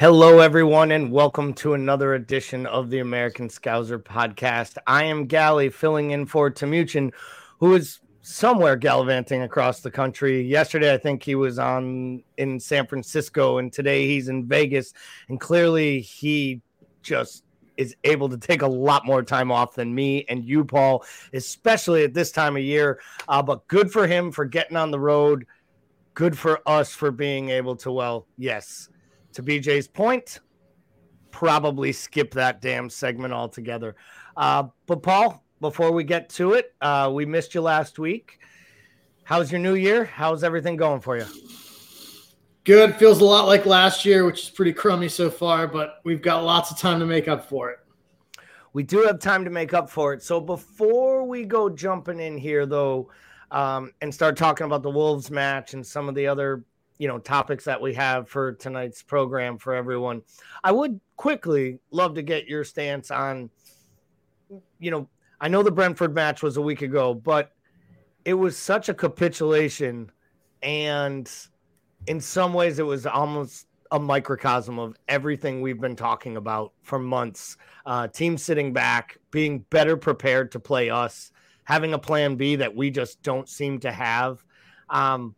Hello, everyone, and welcome to another edition of the American Scouser podcast. I am Gally, filling in for Timuchin, who is somewhere gallivanting across the country. Yesterday, I think he was on in San Francisco, and today he's in Vegas. And clearly, he just is able to take a lot more time off than me and you, Paul, especially at this time of year. Uh, but good for him for getting on the road. Good for us for being able to, well, yes to BJ's point, probably skip that damn segment altogether. Uh, but Paul, before we get to it, uh, we missed you last week. How's your new year? How's everything going for you? Good. Feels a lot like last year, which is pretty crummy so far, but we've got lots of time to make up for it. We do have time to make up for it. So before we go jumping in here, though, um, and start talking about the Wolves match and some of the other you know topics that we have for tonight's program for everyone. I would quickly love to get your stance on you know i know the brentford match was a week ago but it was such a capitulation and in some ways it was almost a microcosm of everything we've been talking about for months. Uh, team sitting back being better prepared to play us having a plan b that we just don't seem to have. Um,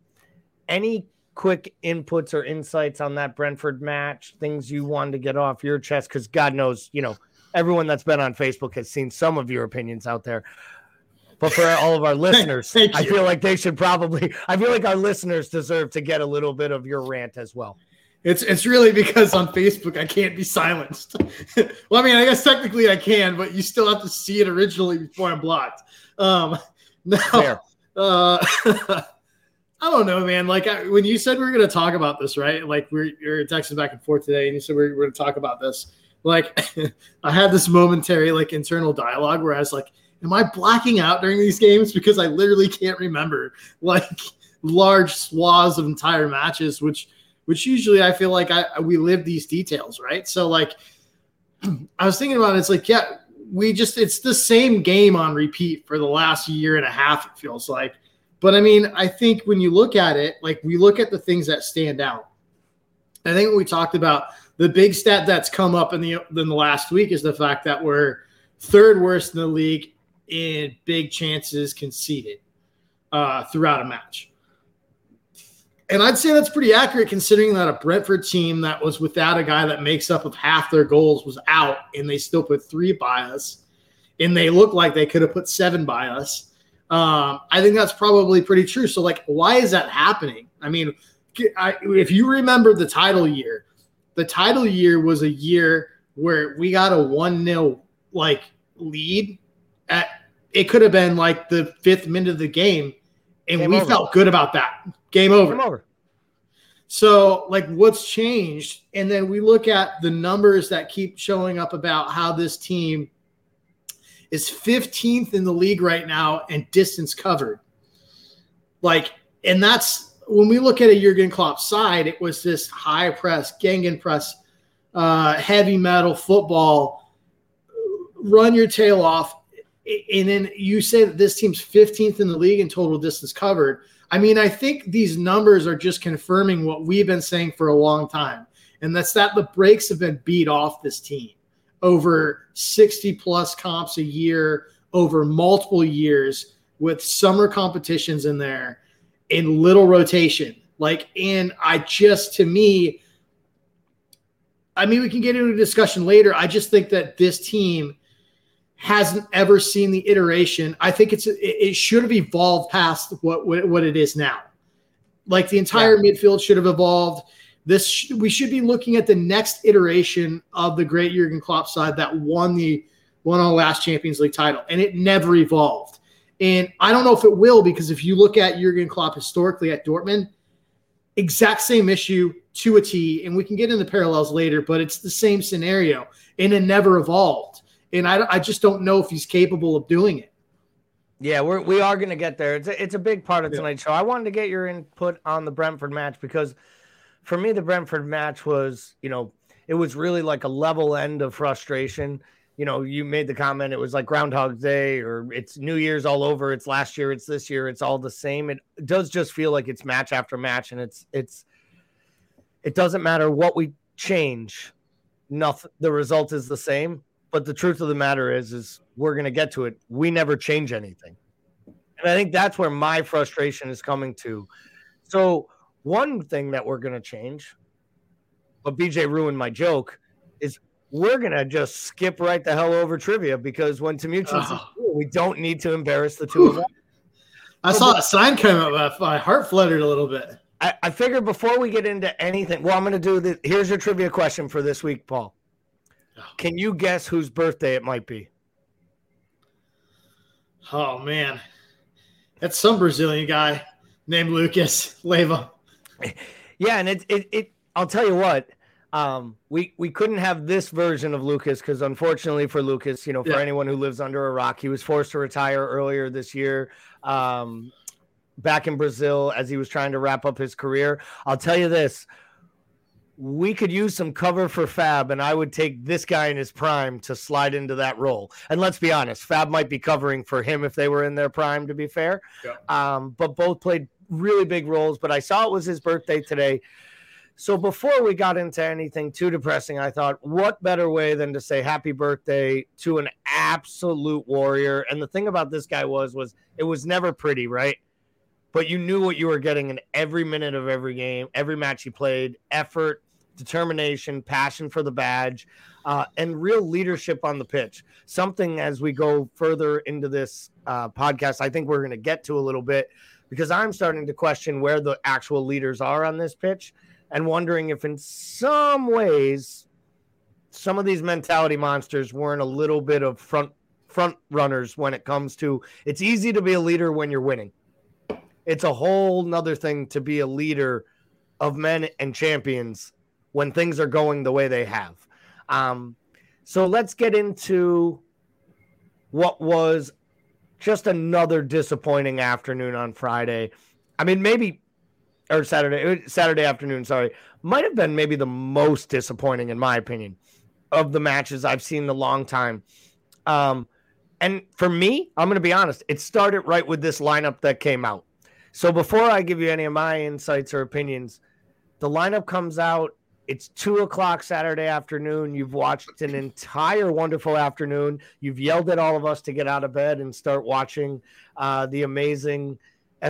any quick inputs or insights on that Brentford match, things you wanted to get off your chest? Because God knows, you know, everyone that's been on Facebook has seen some of your opinions out there. But for all of our listeners, I feel like they should probably, I feel like our listeners deserve to get a little bit of your rant as well. It's it's really because on Facebook I can't be silenced. well, I mean, I guess technically I can, but you still have to see it originally before I'm blocked. Um, now, uh, I don't know, man. Like I, when you said we are going to talk about this, right? Like we're you're texting back and forth today, and you said we are going to talk about this. Like I had this momentary like internal dialogue where I was like, "Am I blacking out during these games because I literally can't remember like large swaths of entire matches?" Which which usually I feel like I we live these details, right? So like I was thinking about it, it's like yeah, we just it's the same game on repeat for the last year and a half. It feels like but I mean, I think when you look at it, like we look at the things that stand out. I think we talked about the big stat that's come up in the in the last week is the fact that we're third worst in the league in big chances conceded uh, throughout a match. And I'd say that's pretty accurate considering that a Brentford team that was without a guy that makes up of half their goals was out and they still put three by us. And they look like they could have put seven by us. Um, I think that's probably pretty true. So, like, why is that happening? I mean, I, if you remember the title year, the title year was a year where we got a 1 0 like lead at it could have been like the fifth minute of the game, and game we over. felt good about that. Game over. Game over. So, like, what's changed? And then we look at the numbers that keep showing up about how this team is 15th in the league right now and distance covered. Like, and that's when we look at a Jurgen Klopp side, it was this high press, gegenpress, uh, heavy metal football, run your tail off. And then you say that this team's 15th in the league in total distance covered. I mean, I think these numbers are just confirming what we've been saying for a long time, and that's that the brakes have been beat off this team over 60 plus comps a year over multiple years with summer competitions in there in little rotation. Like, and I just, to me, I mean, we can get into a discussion later. I just think that this team hasn't ever seen the iteration. I think it's it should have evolved past what what it is now. Like the entire yeah. midfield should have evolved this sh- we should be looking at the next iteration of the great Jurgen Klopp side that won the won our last Champions League title, and it never evolved. And I don't know if it will because if you look at Jurgen Klopp historically at Dortmund, exact same issue to a T, and we can get into parallels later, but it's the same scenario, and it never evolved. And I, I just don't know if he's capable of doing it. Yeah, we're we are going to get there. It's a, it's a big part of tonight's yeah. show. I wanted to get your input on the Brentford match because – for me, the Brentford match was, you know, it was really like a level end of frustration. You know, you made the comment it was like Groundhog Day or it's New Year's all over. It's last year, it's this year, it's all the same. It does just feel like it's match after match, and it's it's it doesn't matter what we change, nothing. The result is the same. But the truth of the matter is, is we're to get to it. We never change anything, and I think that's where my frustration is coming to. So one thing that we're going to change, but BJ ruined my joke, is we're going to just skip right the hell over trivia because when Timuchin oh. Ah. we don't need to embarrass the two of them. I saw a sign come up. My heart fluttered a little bit. I, I figured before we get into anything, well, I'm going to do this. Here's your trivia question for this week, Paul. Oh. Can you guess whose birthday it might be? Oh man, that's some Brazilian guy named Lucas Leiva. Yeah, and it it, it I'll tell you what. Um, we we couldn't have this version of Lucas because unfortunately for Lucas, you know, for yeah. anyone who lives under a rock, he was forced to retire earlier this year. Um, back in Brazil as he was trying to wrap up his career. I'll tell you this: we could use some cover for Fab, and I would take this guy in his prime to slide into that role. And let's be honest, Fab might be covering for him if they were in their prime, to be fair. Yeah. Um, but both played really big roles. But I saw it was his birthday today. So before we got into anything too depressing, I thought, what better way than to say happy birthday to an absolute warrior? And the thing about this guy was, was it was never pretty, right? But you knew what you were getting in every minute of every game, every match he played, effort, determination, passion for the badge, uh, and real leadership on the pitch. Something as we go further into this uh, podcast, I think we're going to get to a little bit because I'm starting to question where the actual leaders are on this pitch and wondering if, in some ways, some of these mentality monsters weren't a little bit of front front runners when it comes to it's easy to be a leader when you're winning. It's a whole nother thing to be a leader of men and champions when things are going the way they have. Um, so let's get into what was just another disappointing afternoon on Friday. I mean, maybe or Saturday, Saturday afternoon. Sorry, might have been maybe the most disappointing in my opinion of the matches I've seen in a long time. Um, and for me, I'm going to be honest. It started right with this lineup that came out. So before I give you any of my insights or opinions, the lineup comes out it's two o'clock Saturday afternoon. You've watched an entire wonderful afternoon. You've yelled at all of us to get out of bed and start watching uh, the amazing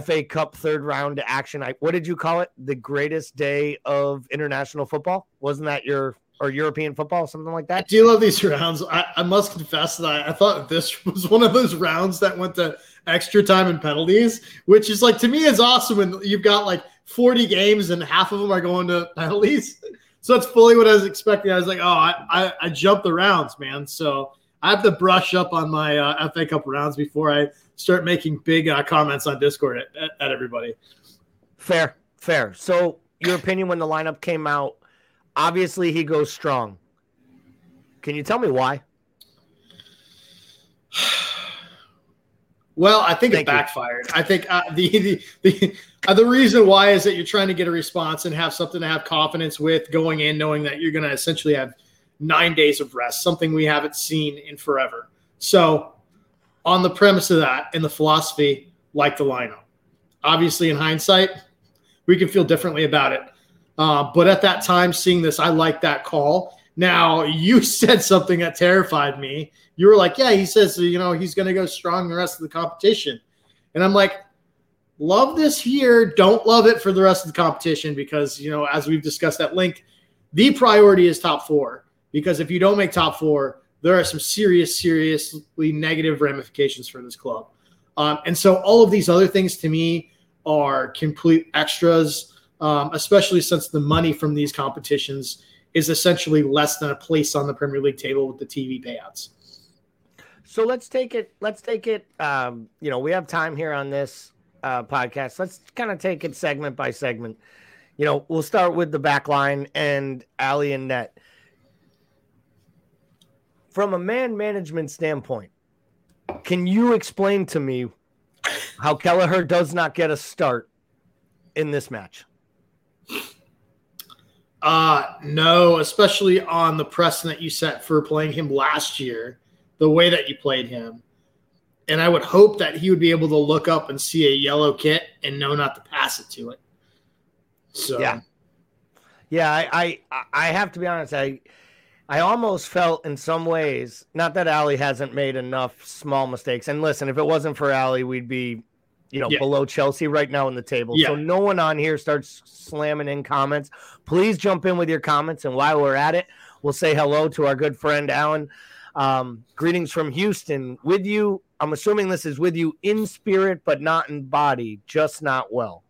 FA Cup third round action. I, what did you call it? The greatest day of international football? Wasn't that your or European football, something like that? I do love these rounds. I, I must confess that I, thought this was one of those rounds that went to extra time and penalties, which is like to me is awesome when you've got like 40 games and half of them are going to penalties. So that's fully what I was expecting. I was like, oh, I, I, I jumped the rounds, man. So I have to brush up on my uh, FA Cup rounds before I start making big uh, comments on Discord at, at, at everybody. Fair, fair. So your opinion when the lineup came out, obviously he goes strong. Can you tell me why? Well, I think Thank it backfired. You. I think uh, the the the, uh, the reason why is that you're trying to get a response and have something to have confidence with going in, knowing that you're going to essentially have nine days of rest, something we haven't seen in forever. So, on the premise of that and the philosophy, like the lineup, obviously in hindsight, we can feel differently about it. Uh, but at that time, seeing this, I like that call. Now, you said something that terrified me you were like, yeah, he says, you know, he's going to go strong the rest of the competition. And I'm like, love this here. Don't love it for the rest of the competition because, you know, as we've discussed at length, the priority is top four. Because if you don't make top four, there are some serious, seriously negative ramifications for this club. Um, and so all of these other things to me are complete extras, um, especially since the money from these competitions is essentially less than a place on the Premier League table with the TV payouts. So let's take it. Let's take it. Um, you know, we have time here on this uh, podcast. Let's kind of take it segment by segment. You know, we'll start with the back line and Ali and Net. From a man management standpoint, can you explain to me how Kelleher does not get a start in this match? Uh no, especially on the precedent you set for playing him last year the way that you played him. And I would hope that he would be able to look up and see a yellow kit and know not to pass it to it. So yeah, Yeah, I, I I have to be honest. I I almost felt in some ways, not that Ali hasn't made enough small mistakes. And listen, if it wasn't for Ali, we'd be, you know, yeah. below Chelsea right now in the table. Yeah. So no one on here starts slamming in comments. Please jump in with your comments. And while we're at it, we'll say hello to our good friend Alan. Um, greetings from Houston with you. I'm assuming this is with you in spirit, but not in body, just not well.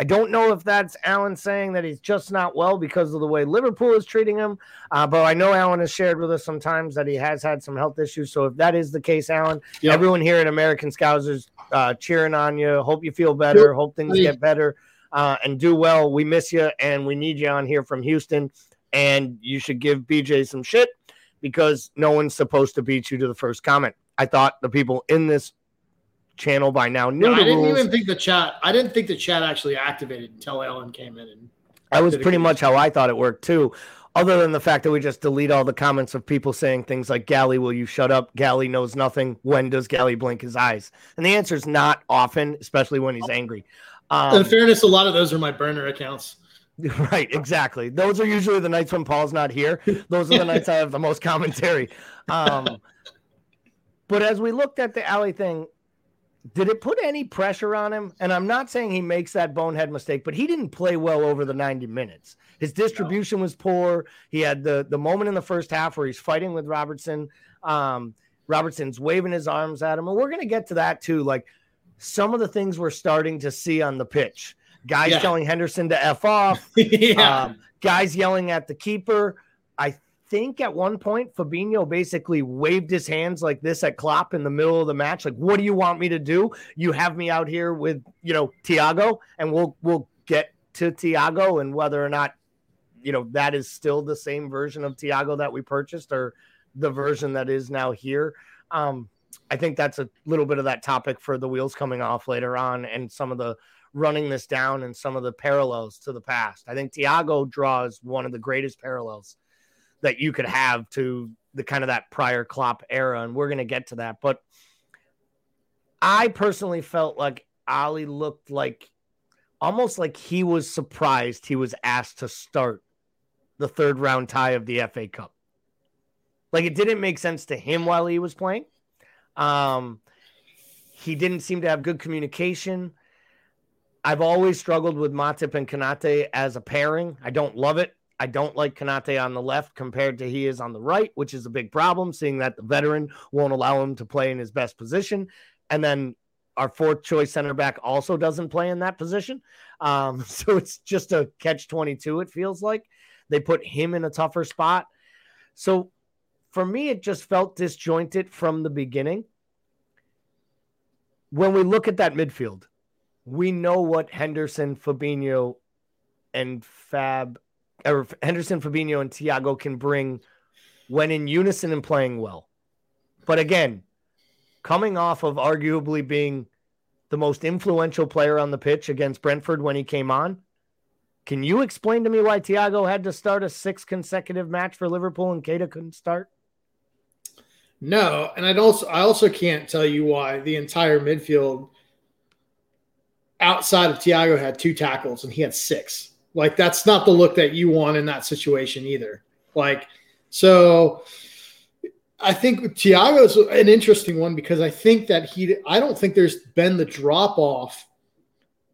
I don't know if that's Alan saying that he's just not well because of the way Liverpool is treating him. Uh, but I know Alan has shared with us sometimes that he has had some health issues. So if that is the case, Alan, yep. everyone here at American Scousers uh, cheering on you. Hope you feel better. Yep. Hope things get better uh, and do well. We miss you and we need you on here from Houston. And you should give BJ some shit because no one's supposed to beat you to the first comment. I thought the people in this channel by now. knew. No, I didn't rules. even think the chat. I didn't think the chat actually activated until Ellen came in. And that was pretty much how I thought it worked too. Other than the fact that we just delete all the comments of people saying things like "Gally, will you shut up?" Gally knows nothing. When does Gally blink his eyes? And the answer is not often, especially when he's angry. Um, In fairness, a lot of those are my burner accounts. Right, exactly. Those are usually the nights when Paul's not here. Those are the nights I have the most commentary. Um, but as we looked at the Ali thing, did it put any pressure on him? And I'm not saying he makes that bonehead mistake, but he didn't play well over the 90 minutes. His distribution was poor. He had the the moment in the first half where he's fighting with Robertson. Um, Robertson's waving his arms at him, and we're going to get to that too. Like some of the things we're starting to see on the pitch, guys yeah. telling Henderson to f off, yeah. um, guys yelling at the keeper. I think at one point Fabinho basically waved his hands like this at Klopp in the middle of the match. Like, what do you want me to do? You have me out here with, you know, Thiago, and we'll we'll get to Thiago and whether or not, you know, that is still the same version of Thiago that we purchased or the version that is now here. Um, I think that's a little bit of that topic for the wheels coming off later on and some of the running this down and some of the parallels to the past. I think Thiago draws one of the greatest parallels that you could have to the kind of that prior Klopp era, and we're going to get to that. But I personally felt like Ali looked like almost like he was surprised he was asked to start the third round tie of the FA Cup. Like it didn't make sense to him while he was playing. Um, he didn't seem to have good communication. I've always struggled with Matip and Konate as a pairing. I don't love it. I don't like Konate on the left compared to he is on the right, which is a big problem, seeing that the veteran won't allow him to play in his best position. And then our fourth choice center back also doesn't play in that position. Um, so it's just a catch 22, it feels like. They put him in a tougher spot. So for me, it just felt disjointed from the beginning. When we look at that midfield, we know what Henderson, Fabinho, and Fab or Henderson, Fabinho, and Thiago can bring when in unison and playing well. But again, coming off of arguably being the most influential player on the pitch against Brentford when he came on, can you explain to me why Thiago had to start a six consecutive match for Liverpool and Keita couldn't start? No, and I also I also can't tell you why the entire midfield outside of Thiago had two tackles and he had six. Like that's not the look that you want in that situation either. Like so I think Thiago's an interesting one because I think that he I don't think there's been the drop off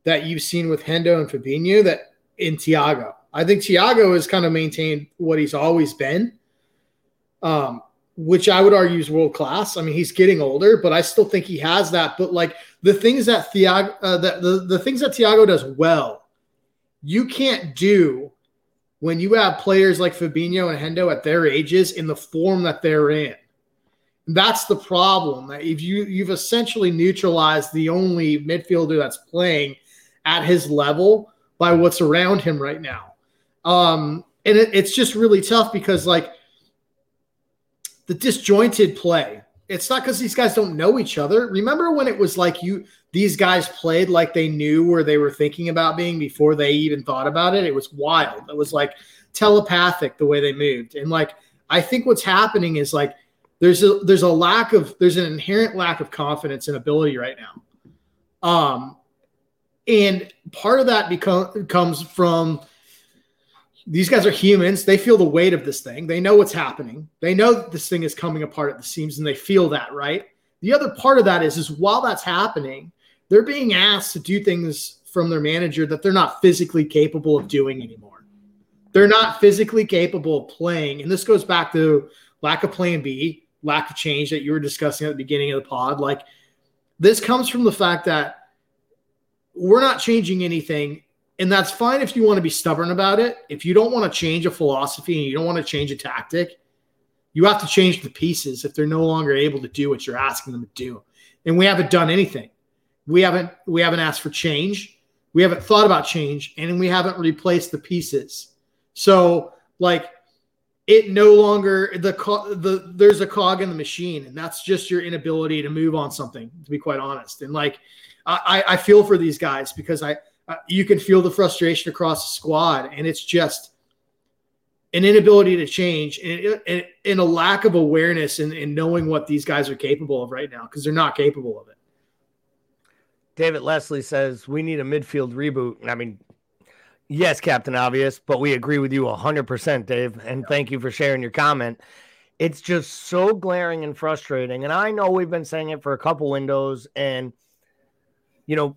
that you've seen with Hendo and Fabinho that in Thiago. I think Thiago has kind of maintained what he's always been. Um, which I would argue is world class. I mean, he's getting older, but I still think he has that. But like the things that Thiago, uh, that the, the things that Thiago does well you can't do when you have players like Fabinho and Hendo at their ages in the form that they're in. That's the problem. That if you you've essentially neutralized the only midfielder that's playing at his level by what's around him right now. Um, and it, it's just really tough because like the disjointed play. It's not because these guys don't know each other. Remember when it was like you these guys played like they knew where they were thinking about being before they even thought about it. It was wild. It was like telepathic the way they moved. And like I think what's happening is like there's a there's a lack of there's an inherent lack of confidence and ability right now. Um and part of that becomes comes from these guys are humans. They feel the weight of this thing. They know what's happening. They know that this thing is coming apart at the seams and they feel that, right? The other part of that is, is while that's happening, they're being asked to do things from their manager that they're not physically capable of doing anymore. They're not physically capable of playing. And this goes back to lack of plan B, lack of change that you were discussing at the beginning of the pod. Like this comes from the fact that we're not changing anything and that's fine if you want to be stubborn about it. If you don't want to change a philosophy and you don't want to change a tactic, you have to change the pieces if they're no longer able to do what you're asking them to do. And we haven't done anything. We haven't we haven't asked for change. We haven't thought about change and we haven't replaced the pieces. So like it no longer the the there's a cog in the machine and that's just your inability to move on something to be quite honest. And like I I feel for these guys because I uh, you can feel the frustration across the squad, and it's just an inability to change and, and, and a lack of awareness and, and knowing what these guys are capable of right now because they're not capable of it. David Leslie says we need a midfield reboot. I mean, yes, Captain Obvious, but we agree with you 100%, Dave. And thank you for sharing your comment. It's just so glaring and frustrating. And I know we've been saying it for a couple windows. And, you know,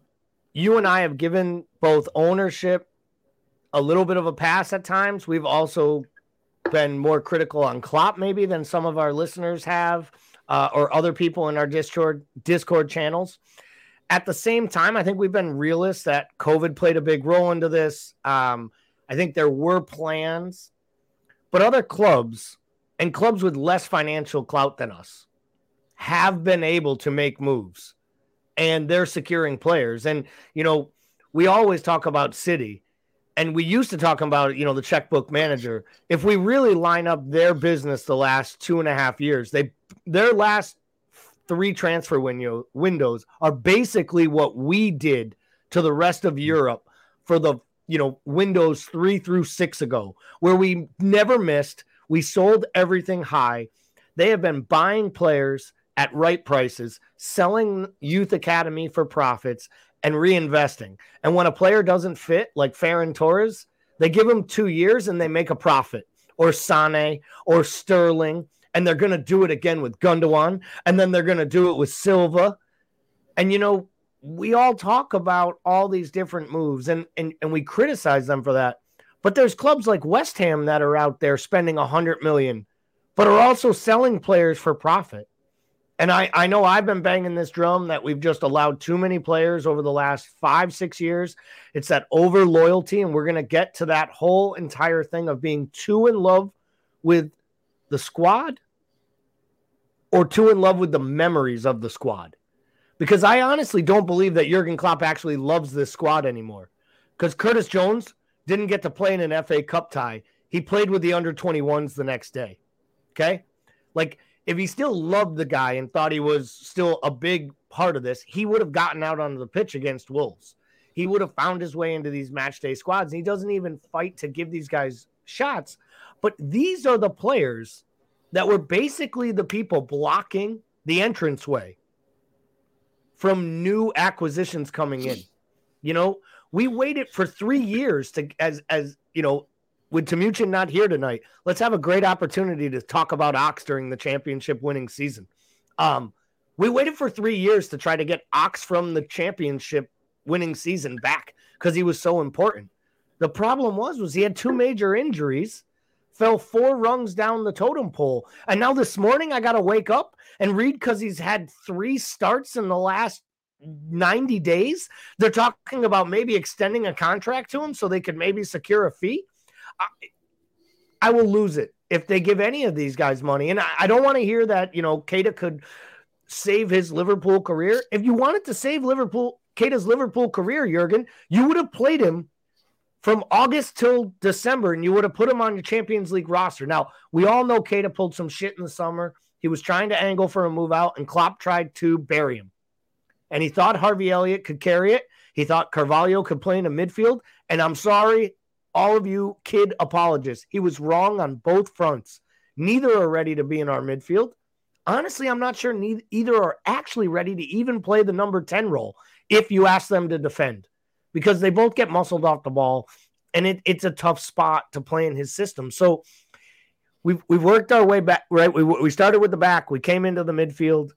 you and I have given both ownership a little bit of a pass at times. We've also been more critical on Klopp maybe than some of our listeners have, uh, or other people in our Discord Discord channels. At the same time, I think we've been realists that COVID played a big role into this. Um, I think there were plans, but other clubs and clubs with less financial clout than us have been able to make moves and they're securing players. And, you know, we always talk about City and we used to talk about, you know, the checkbook manager. If we really line up their business the last two and a half years, they their last three transfer window, windows are basically what we did to the rest of Europe for the you know windows three through six ago, where we never missed. We sold everything high. They have been buying players at right prices, selling youth academy for profits, and reinvesting. And when a player doesn't fit, like Ferran Torres, they give him two years and they make a profit, or Sane, or Sterling, and they're going to do it again with Gundogan, and then they're going to do it with Silva. And you know, we all talk about all these different moves, and and and we criticize them for that. But there's clubs like West Ham that are out there spending a hundred million, but are also selling players for profit. And I, I know I've been banging this drum that we've just allowed too many players over the last five, six years. It's that over loyalty. And we're going to get to that whole entire thing of being too in love with the squad or too in love with the memories of the squad. Because I honestly don't believe that Jurgen Klopp actually loves this squad anymore. Because Curtis Jones didn't get to play in an FA Cup tie. He played with the under 21s the next day. Okay. Like, if he still loved the guy and thought he was still a big part of this, he would have gotten out onto the pitch against Wolves. He would have found his way into these match day squads. He doesn't even fight to give these guys shots. But these are the players that were basically the people blocking the entranceway from new acquisitions coming in. You know, we waited for three years to as as you know with Timuchin not here tonight, let's have a great opportunity to talk about Ox during the championship winning season. Um, we waited for three years to try to get Ox from the championship winning season back because he was so important. The problem was was he had two major injuries, fell four rungs down the totem pole, and now this morning I got to wake up and read because he's had three starts in the last 90 days. They're talking about maybe extending a contract to him so they could maybe secure a fee. I, I will lose it if they give any of these guys money. And I, I don't want to hear that, you know, Keita could save his Liverpool career. If you wanted to save Liverpool, Keita's Liverpool career, Jurgen, you would have played him from August till December and you would have put him on your Champions League roster. Now, we all know Keita pulled some shit in the summer. He was trying to angle for a move out, and Klopp tried to bury him. And he thought Harvey Elliott could carry it. He thought Carvalho could play in the midfield. And I'm sorry, all of you kid apologists. He was wrong on both fronts. Neither are ready to be in our midfield. Honestly, I'm not sure neither, either are actually ready to even play the number 10 role if you ask them to defend because they both get muscled off the ball and it, it's a tough spot to play in his system. So we've we've worked our way back. Right, we we started with the back. We came into the midfield.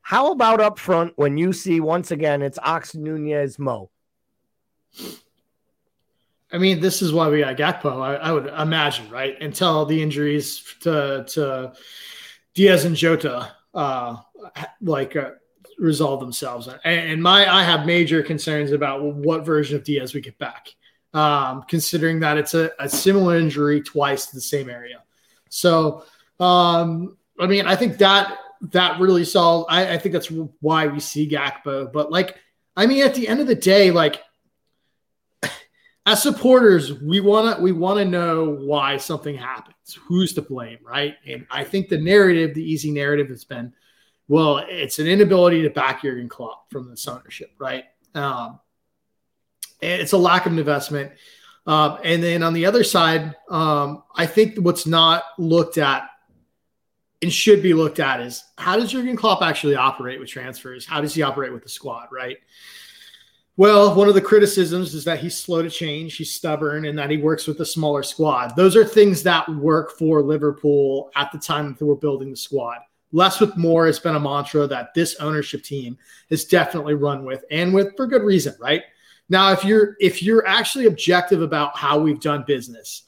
How about up front when you see once again it's Ox Nunez Mo? I mean, this is why we got Gakpo. I, I would imagine, right? Until the injuries to to Diaz and Jota, uh, like uh, resolve themselves. And, and, my, I have major concerns about what version of Diaz we get back, um, considering that it's a, a, similar injury twice to the same area. So, um, I mean, I think that that really solved. I, I think that's why we see Gakpo. But like, I mean, at the end of the day, like as supporters, we want to we want to know why something happens. Who's to blame, right? And I think the narrative, the easy narrative, has been, well, it's an inability to back Jurgen Klopp from this ownership, right? Um, it's a lack of investment. Um, and then on the other side, um, I think what's not looked at and should be looked at is how does Jurgen Klopp actually operate with transfers? How does he operate with the squad, right? Well, one of the criticisms is that he's slow to change, he's stubborn, and that he works with a smaller squad. Those are things that work for Liverpool at the time that they were building the squad. Less with more has been a mantra that this ownership team has definitely run with, and with for good reason, right? Now, if you're if you're actually objective about how we've done business,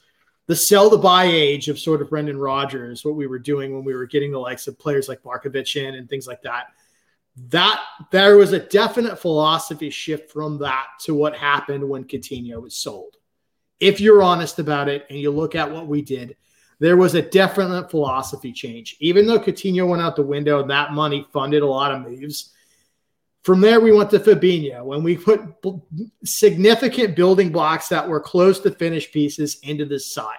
the sell the buy age of sort of Brendan Rodgers, what we were doing when we were getting the likes of players like Markovic in and things like that that there was a definite philosophy shift from that to what happened when Coutinho was sold. If you're honest about it and you look at what we did, there was a definite philosophy change. Even though Coutinho went out the window that money funded a lot of moves, from there we went to Fabinho and we put significant building blocks that were close to finished pieces into this side.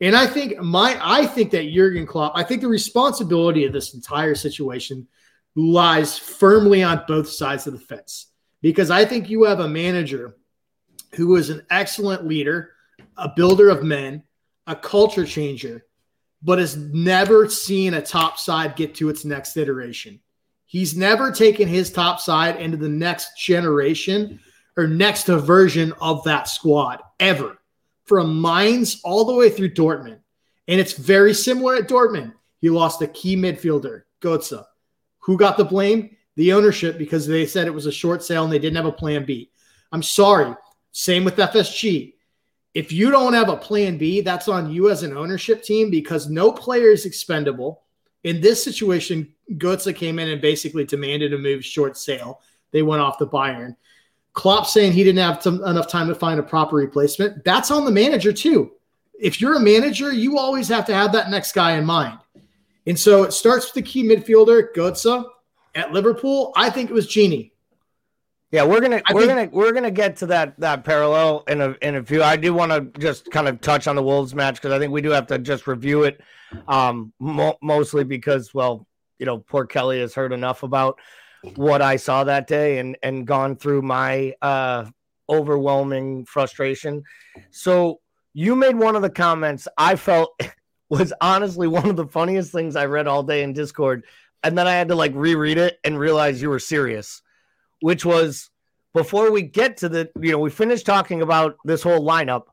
And I think my I think that Jurgen Klopp, I think the responsibility of this entire situation lies firmly on both sides of the fence because I think you have a manager who is an excellent leader, a builder of men, a culture changer, but has never seen a top side get to its next iteration. He's never taken his top side into the next generation or next version of that squad ever, from Mainz all the way through Dortmund. And it's very similar at Dortmund. He lost a key midfielder, Götze. Who got the blame? The ownership because they said it was a short sale and they didn't have a plan B. I'm sorry. Same with FSG. If you don't have a plan B, that's on you as an ownership team because no player is expendable. In this situation, Götze came in and basically demanded a move short sale. They went off the Bayern. Klopp saying he didn't have enough time to find a proper replacement. That's on the manager too. If you're a manager, you always have to have that next guy in mind. And so it starts with the key midfielder, Götze. At Liverpool, I think it was Gini. Yeah, we're gonna I we're think, gonna we're gonna get to that that parallel in a in a few. I do want to just kind of touch on the Wolves match because I think we do have to just review it, um, mo- mostly because well, you know, poor Kelly has heard enough about what I saw that day and and gone through my uh overwhelming frustration. So you made one of the comments I felt was honestly one of the funniest things I read all day in Discord. And then I had to like reread it and realize you were serious, which was before we get to the, you know, we finished talking about this whole lineup.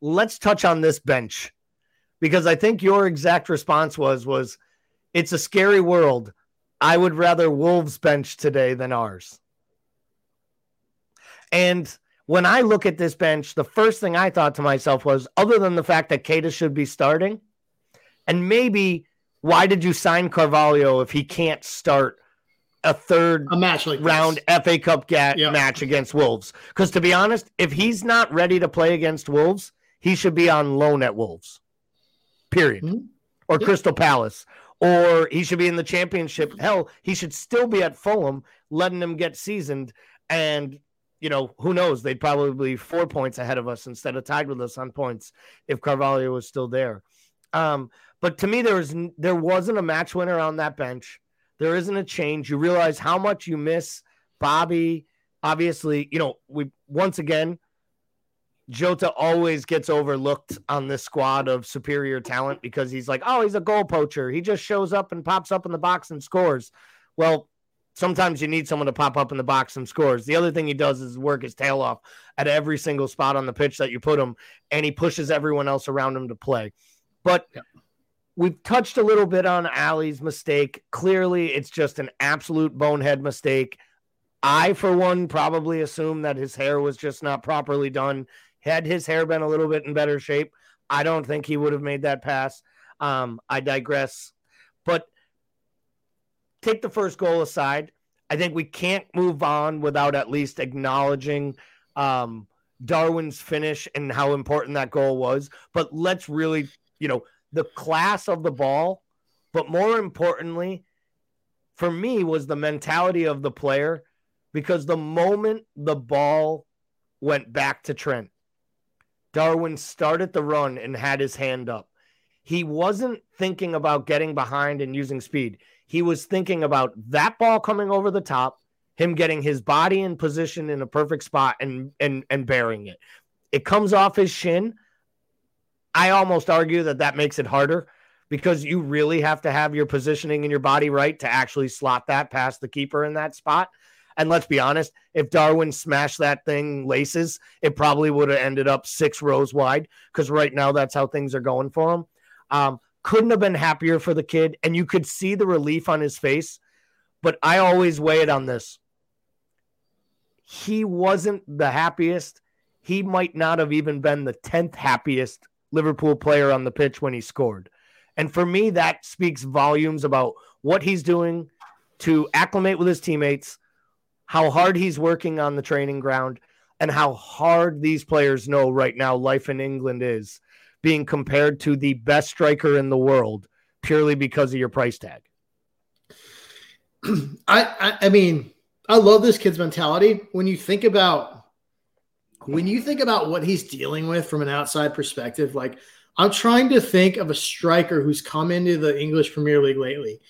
Let's touch on this bench because I think your exact response was, was it's a scary world. I would rather Wolves bench today than ours. And when I look at this bench, the first thing I thought to myself was, other than the fact that Keita should be starting, and maybe why did you sign Carvalho if he can't start a third a match like round this. FA Cup ga- yep. match against Wolves? Because to be honest, if he's not ready to play against Wolves, he should be on loan at Wolves. Period. Mm-hmm. Or yep. Crystal Palace. Or he should be in the championship. Hell, he should still be at Fulham, letting them get seasoned. And you know, who knows? They'd probably be four points ahead of us instead of tied with us on points if Carvalho was still there. Um, but to me, there was there wasn't a match winner on that bench. There isn't a change. You realize how much you miss Bobby. Obviously, you know we once again. Jota always gets overlooked on this squad of superior talent because he's like, oh, he's a goal poacher. He just shows up and pops up in the box and scores. Well, Sometimes you need someone to pop up in the box and scores. The other thing he does is work his tail off at every single spot on the pitch that you put him, and he pushes everyone else around him to play. But yeah. we've touched a little bit on Ali's mistake. Clearly, it's just an absolute bonehead mistake. I, for one, probably assume that his hair was just not properly done. Had his hair been a little bit in better shape, I don't think he would have made that pass. Um, I digress. But take the first goal aside. I think we can't move on without at least acknowledging um, Darwin's finish and how important that goal was. But let's really, you know, the class of the ball, but more importantly, for me, was the mentality of the player because the moment the ball went back to Trent, Darwin started the run and had his hand up. He wasn't thinking about getting behind and using speed. He was thinking about that ball coming over the top, him getting his body in position in a perfect spot and and and bearing it. It comes off his shin. I almost argue that that makes it harder because you really have to have your positioning and your body right to actually slot that past the keeper in that spot. And let's be honest, if Darwin smashed that thing laces, it probably would have ended up six rows wide because right now that's how things are going for him. Um, couldn't have been happier for the kid, and you could see the relief on his face. But I always weigh it on this. He wasn't the happiest. He might not have even been the 10th happiest Liverpool player on the pitch when he scored. And for me, that speaks volumes about what he's doing to acclimate with his teammates, how hard he's working on the training ground, and how hard these players know right now life in England is being compared to the best striker in the world purely because of your price tag. I, I, I mean, I love this kid's mentality. When you think about when you think about what he's dealing with from an outside perspective, like I'm trying to think of a striker who's come into the English Premier League lately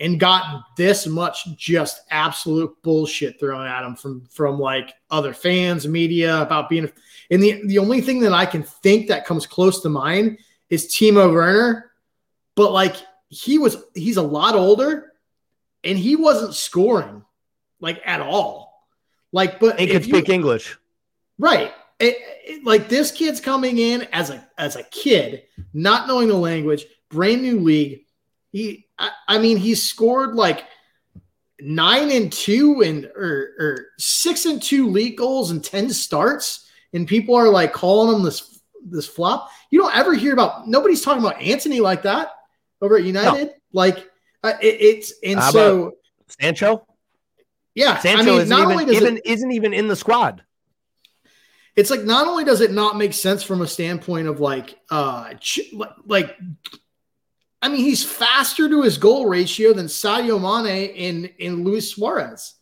and gotten this much just absolute bullshit thrown at him from from like other fans, media about being. And the the only thing that I can think that comes close to mind is Timo Werner, but like he was he's a lot older, and he wasn't scoring like at all. Like, but he could speak English, right? It, it, like this kid's coming in as a as a kid, not knowing the language, brand new league. He I, I mean, he scored like nine and two and or, or six and two league goals and 10 starts, and people are like calling him this this flop. You don't ever hear about nobody's talking about Antony like that over at United. No. Like uh, it, it's and How so Sancho. Yeah, Sancho I mean, isn't, even, even it, isn't even in the squad. It's like not only does it not make sense from a standpoint of like uh like I mean, he's faster to his goal ratio than Sadio Mane in in Luis Suarez.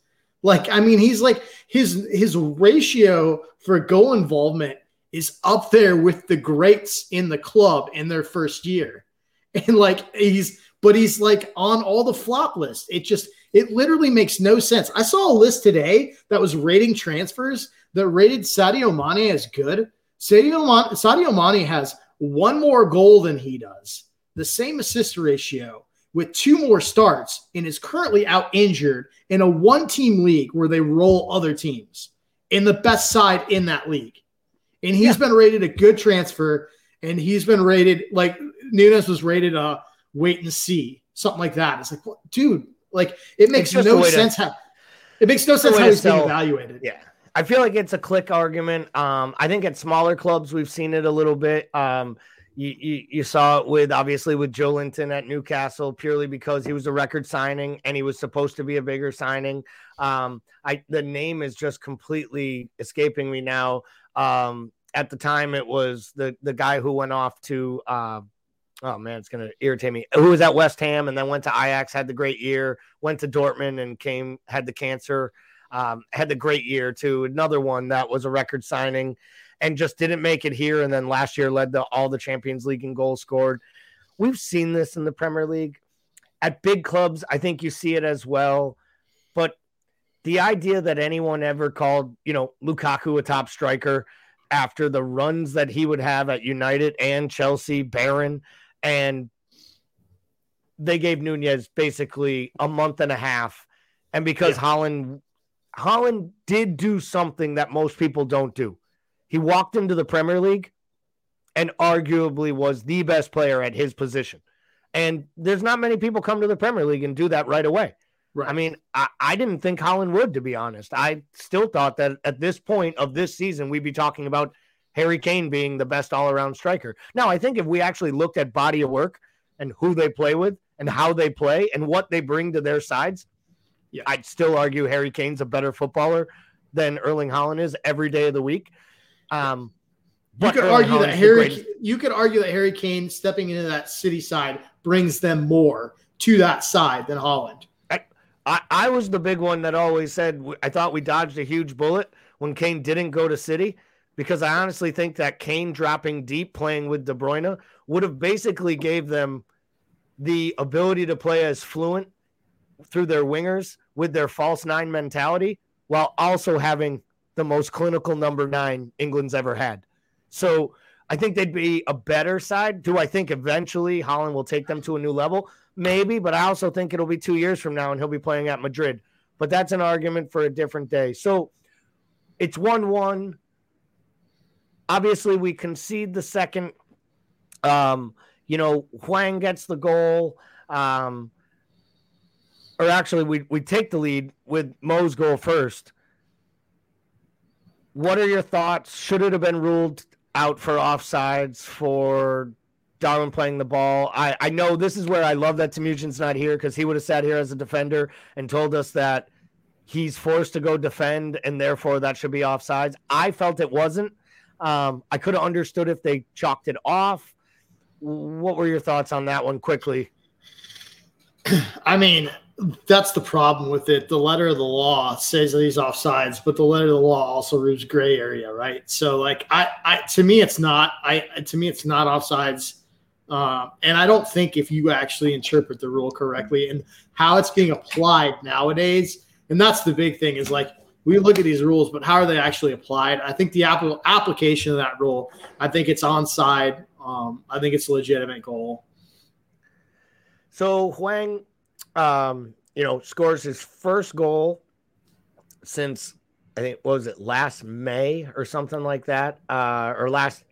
Like, I mean, he's like his his ratio for goal involvement is up there with the greats in the club in their first year. And like he's but he's like on all the flop list. It just it literally makes no sense. I saw a list today that was rating transfers that rated Sadio Mane as good. Sadio, Mane, Sadio Mane has one more goal than he does the same assist ratio with two more starts and is currently out injured in a one team league where they roll other teams in the best side in that league. And he's yeah. been rated a good transfer and he's been rated like Nunez was rated a wait and see, something like that. It's like, dude, like it makes no sense to, how it makes no sense how he's being evaluated. Yeah. I feel like it's a click argument. Um, I think at smaller clubs we've seen it a little bit. Um, you, you, you saw it with obviously with Joelinton at Newcastle purely because he was a record signing and he was supposed to be a bigger signing. Um, I the name is just completely escaping me now. Um, at the time, it was the the guy who went off to uh, oh man, it's gonna irritate me. Who was at West Ham and then went to Ajax, had the great year, went to Dortmund and came had the cancer. Um, had the great year too. Another one that was a record signing and just didn't make it here. And then last year led to all the Champions League in goals scored. We've seen this in the Premier League. At big clubs, I think you see it as well. But the idea that anyone ever called, you know, Lukaku a top striker after the runs that he would have at United and Chelsea, Bayern, and they gave Nunez basically a month and a half and because yeah. Haaland Haaland did do something that most people don't do. He walked into the Premier League and arguably was the best player at his position. And there's not many people come to the Premier League and do that right away. Right. I mean, I, I didn't think Haaland would, to be honest. I still thought that at this point of this season, we'd be talking about Harry Kane being the best all around striker. Now, I think if we actually looked at body of work and who they play with and how they play and what they bring to their sides, yeah. I'd still argue Harry Kane's a better footballer than Erling Haaland is every day of the week. Um, you could Erling argue that Harry. You could argue that Harry Kane stepping into that City side brings them more to that side than Haaland. I, I was the big one that always said I thought we dodged a huge bullet when Kane didn't go to City because I honestly think that Kane dropping deep playing with De Bruyne would have basically gave them the ability to play as fluent through their wingers with their false nine mentality while also having the most clinical number nine England's ever had. So I think they'd be a better side. Do I think eventually Haaland will take them to a new level? Maybe, but I also think it'll be two years from now and he'll be playing at Madrid. But that's an argument for a different day. So it's 1 1. Obviously, we concede the second. Um, you know, Hwang gets the goal. Um, or actually, we, we take the lead with Mo's goal first. What are your thoughts? Should it have been ruled out for offsides for Darwin playing the ball? I, I know this is where I love that Temujin's not here because he would have sat here as a defender and told us that he's forced to go defend and therefore that should be offsides. I felt it wasn't. Um, I could have understood if they chalked it off. What were your thoughts on that one quickly? I mean, that's the problem with it. The letter of the law says that he's offsides, but the letter of the law also reads gray area, right? So, like, I, I to me, it's not. I to me, it's not offsides. Uh, and I don't think if you actually interpret the rule correctly and how it's being applied nowadays, and that's the big thing is like we look at these rules, but how are they actually applied? I think the app- application of that rule, I think it's onside. Um, I think it's a legitimate goal. So Hwang, um, you know, scores his first goal since I think was it last May or something like that, uh, or last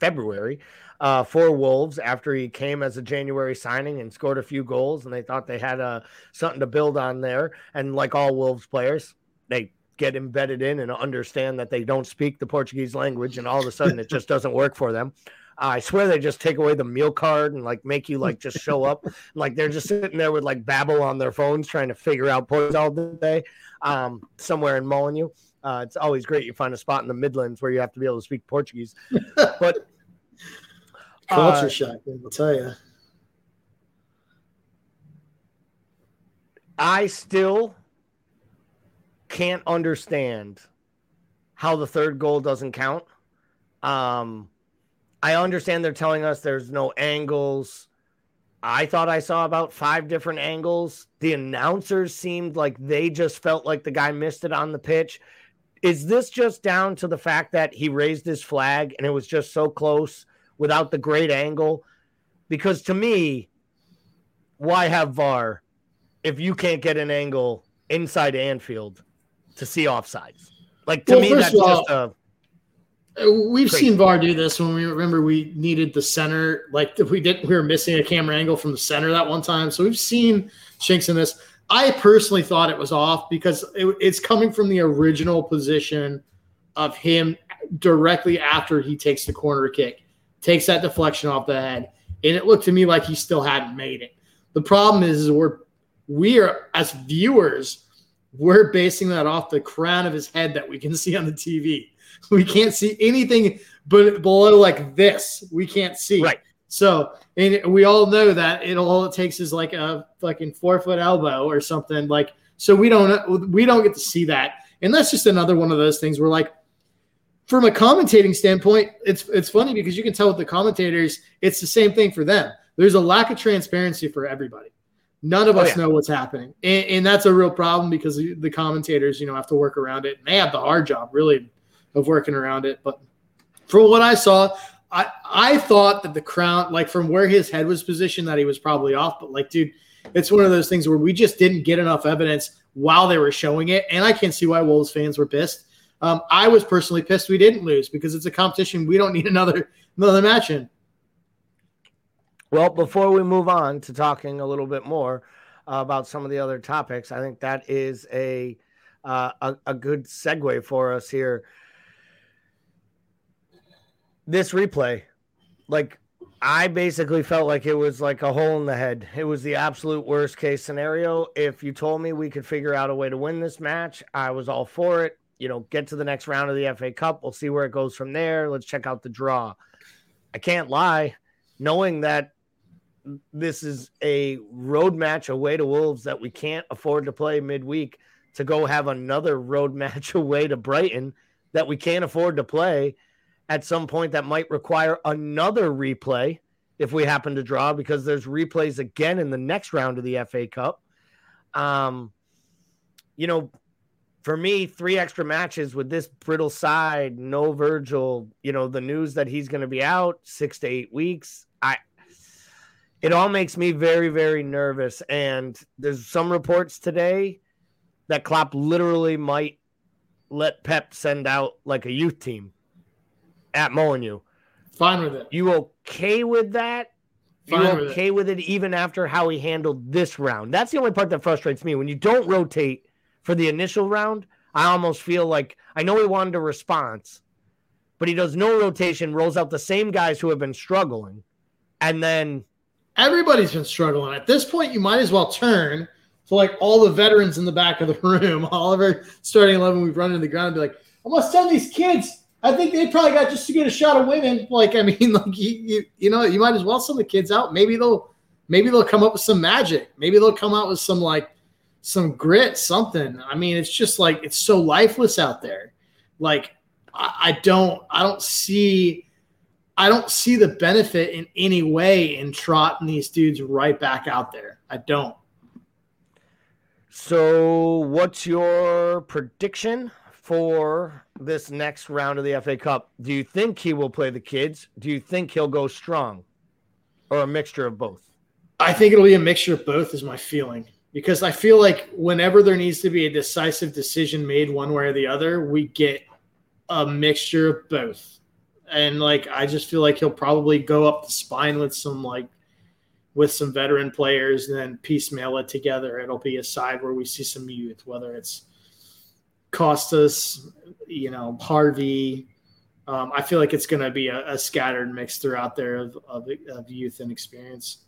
February uh, for Wolves after he came as a January signing and scored a few goals, and they thought they had uh, something to build on there. And like all Wolves players, they get embedded in and understand that they don't speak the Portuguese language, and all of a sudden it just doesn't work for them. I swear they just take away the meal card and like make you like just show up. like they're just sitting there with like Babbel on their phones trying to figure out points all day um, somewhere in Molineux. Uh, it's always great. You find a spot in the Midlands where you have to be able to speak Portuguese. But culture uh, shock, I'll tell you. I still can't understand how the third goal doesn't count. Um, I understand they're telling us there's no angles. I thought I saw about five different angles. The announcers seemed like they just felt like the guy missed it on the pitch. Is this just down to the fact that he raised his flag and it was just so close without the great angle? Because to me, why have VAR if you can't get an angle inside Anfield to see offsides? Like to well, me, that's all, just a We've Crazy. seen VAR do this when we remember we needed the center, like we did, we were missing a camera angle from the center that one time. So we've seen Shinks in this. I personally thought it was off because it, it's coming from the original position of him directly after he takes the corner kick, takes that deflection off the head, and it looked to me like he still hadn't made it. The problem is, is we're we are as viewers, we're basing that off the crown of his head that we can see on the TV. we can't see anything but below like this. We can't see. Right. So, and we all know that it all it takes is like a fucking four foot elbow or something. Like, so we don't we don't get to see that, and that's just another one of those things where like, from a commentating standpoint, it's it's funny because you can tell with the commentators, it's the same thing for them. There's a lack of transparency for everybody. None of oh, us yeah. know what's happening, and, and, that's a real problem because the commentators, you know, have to work around it. And they have the hard job, really, of working around it. But from what I saw, I I thought that the crown, like from where his head was positioned, that he was probably off. But like, dude, it's one of those things where we just didn't get enough evidence while they were showing it, and I can't see why Wolves fans were pissed. Um, I was personally pissed we didn't lose because it's a competition we don't need another another match in. Well, before we move on to talking a little bit more uh, about some of the other topics, I think that is a uh, a, a good segue for us here. This replay, like I basically felt like it was like a hole in the head. It was the absolute worst case scenario. If you told me we could figure out a way to win this match, I was all for it. You know, get to the next round of the FA Cup. We'll see where it goes from there. Let's check out the draw. I can't lie, knowing that this is a road match away to Wolves that we can't afford to play midweek to go have another road match away to Brighton that we can't afford to play at some point that might require another replay if we happen to draw because there's replays again in the next round of the FA Cup. Um, you know, for me, three extra matches with this brittle side, no Virgil, you know, the news that he's going to be out six to eight weeks. I, it all makes me very, very nervous. And there's some reports today that Klopp literally might let Pep send out like a youth team at Molineux. Fine with it. You okay with that? Fine you okay with it. with it even after how he handled this round? That's the only part that frustrates me. When you don't rotate for the initial round, I almost feel like I know he wanted a response, but he does no rotation, rolls out the same guys who have been struggling, and then everybody's been struggling. At this point, you might as well turn to like all the veterans in the back of the room, our starting eleven we've run into the ground and be like, I'm gonna send these kids I think they probably got just to get a shot of winning. Like, I mean, like you, you, you know, you might as well send the kids out. Maybe they'll, maybe they'll come up with some magic. Maybe they'll come out with some like some grit, something. I mean, it's just like it's so lifeless out there. Like, I, I don't, I don't see, I don't see the benefit in any way in trotting these dudes right back out there. I don't. So, what's your prediction for this next round of the FA Cup, do you think he will play the kids? Do you think he'll go strong or a mixture of both? I think it'll be a mixture of both, is my feeling. Because I feel like whenever there needs to be a decisive decision made one way or the other, we get a mixture of both. And like, I just feel like he'll probably go up the spine with some like, with some veteran players and then piecemeal it together. It'll be a side where we see some youth, whether it's Costas, you know, Harvey. Um, I feel like it's going to be a, a, scattered mix throughout there of, of, of, youth and experience.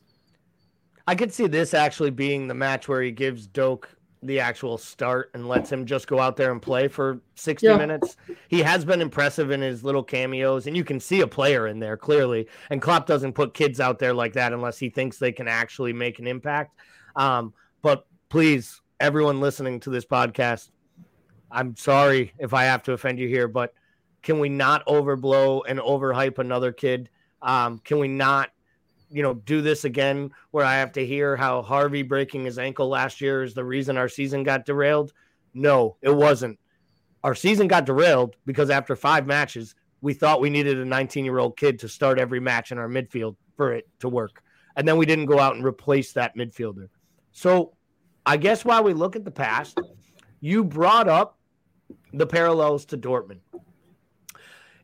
I could see this actually being the match where he gives Doak the actual start and lets him just go out there and play for 60 yeah. minutes. He has been impressive in his little cameos, and you can see a player in there clearly. And Klopp doesn't put kids out there like that unless he thinks they can actually make an impact. Um, but please, everyone listening to this podcast, I'm sorry if I have to offend you here, but can we not overblow and overhype another kid? Um, can we not, you know, do this again where I have to hear how Harvey breaking his ankle last year is the reason our season got derailed? No, it wasn't. Our season got derailed because after five matches, we thought we needed a 19 year old kid to start every match in our midfield for it to work. And then we didn't go out and replace that midfielder. So I guess while we look at the past, you brought up the parallels to Dortmund.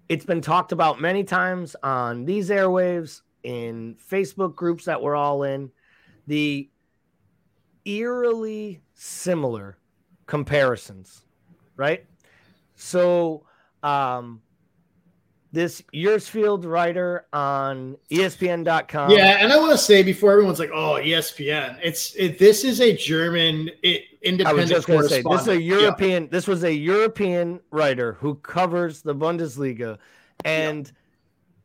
It's been talked about many times on these airwaves, in Facebook groups that we're all in. The eerily similar comparisons, right? So, um, this Yearsfield writer on ESPN.com. Yeah, and I want to say before everyone's like, "Oh, ESPN," it's it, this is a German it, independent. I was just going to say this is a European. Yeah. This was a European writer who covers the Bundesliga, and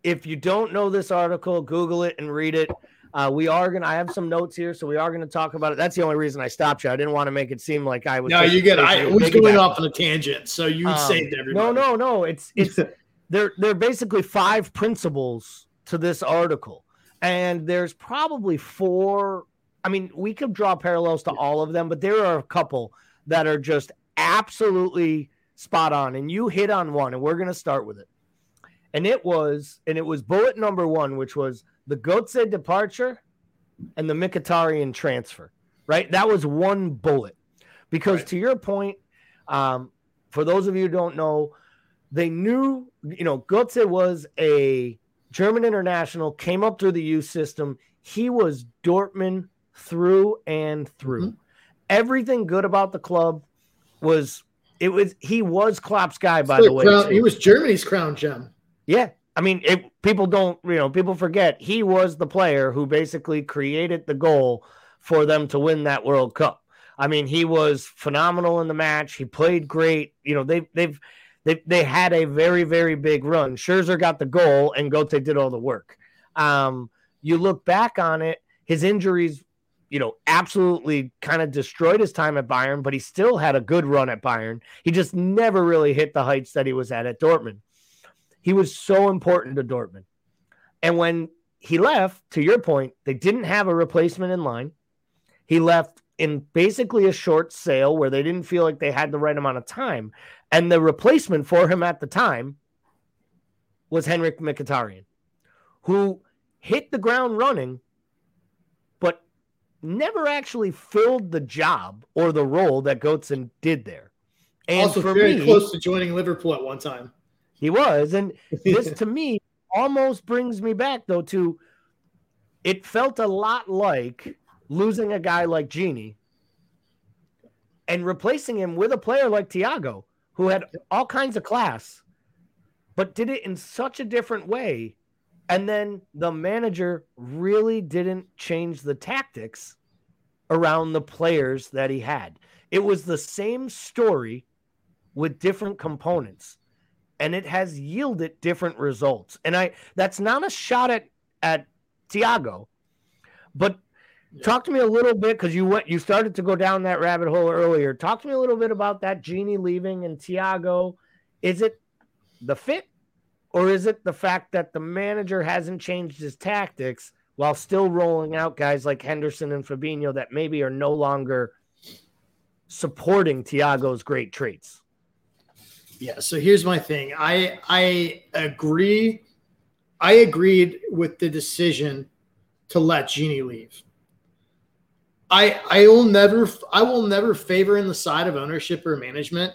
yeah. if you don't know this article, Google it and read it. Uh, we are gonna. I have some notes here, so we are gonna talk about it. That's the only reason I stopped you. I didn't want to make it seem like I was. No, you get. I was going off on a tangent, so you um, saved everybody. No, no, no. It's it's there there are basically five principles to this article. And there's probably four i mean we could draw parallels to all of them but there are a couple that are just absolutely spot on. And you hit on one and we're going to start with it. And it was and it was bullet number one which was the Götze departure and the Mkhitaryan transfer right? That was one bullet. Because right. to your point, um, for those of you who don't know, they knew, you know, Götze was a German international, came up through the youth system. He was Dortmund through and through. Mm-hmm. Everything good about the club was it was he was Klopp's guy by the way. Crown, he was Germany's crown gem. Yeah. I mean, it, people don't, you know, people forget he was the player who basically created the goal for them to win that World Cup. I mean, he was phenomenal in the match. He played great. You know, they've they've they they had a very very big run. Scherzer got the goal, and Götze did all the work. Um, you look back on it, his injuries, you know, absolutely kind of destroyed his time at Bayern, but he still had a good run at Bayern. He just never really hit the heights that he was at at Dortmund. He was so important to Dortmund, and when he left, to your point, they didn't have a replacement in line. He left in basically a short sale where they didn't feel like they had the right amount of time. And the replacement for him at the time was Henrikh Mkhitaryan, who hit the ground running, but never actually filled the job or the role that Götze did there. And also very me, close to joining Liverpool at one time. He was. And this to me almost brings me back though to it felt a lot like losing a guy like Gini and replacing him with a player like Thiago who had all kinds of class, but did it in such a different way. And then the manager really didn't change the tactics around the players that he had. It was the same story with different components and it has yielded different results. And I that's not a shot at at Thiago, but yeah. Talk to me a little bit because you went, you started to go down that rabbit hole earlier. Talk to me a little bit about that Gini leaving and Thiago. Is it the fit, or is it the fact that the manager hasn't changed his tactics while still rolling out guys like Henderson and Fabinho that maybe are no longer supporting Thiago's great traits? Yeah. So here's my thing. I I agree. I agreed with the decision to let Gini leave. I I will never I will never favor in the side of ownership or management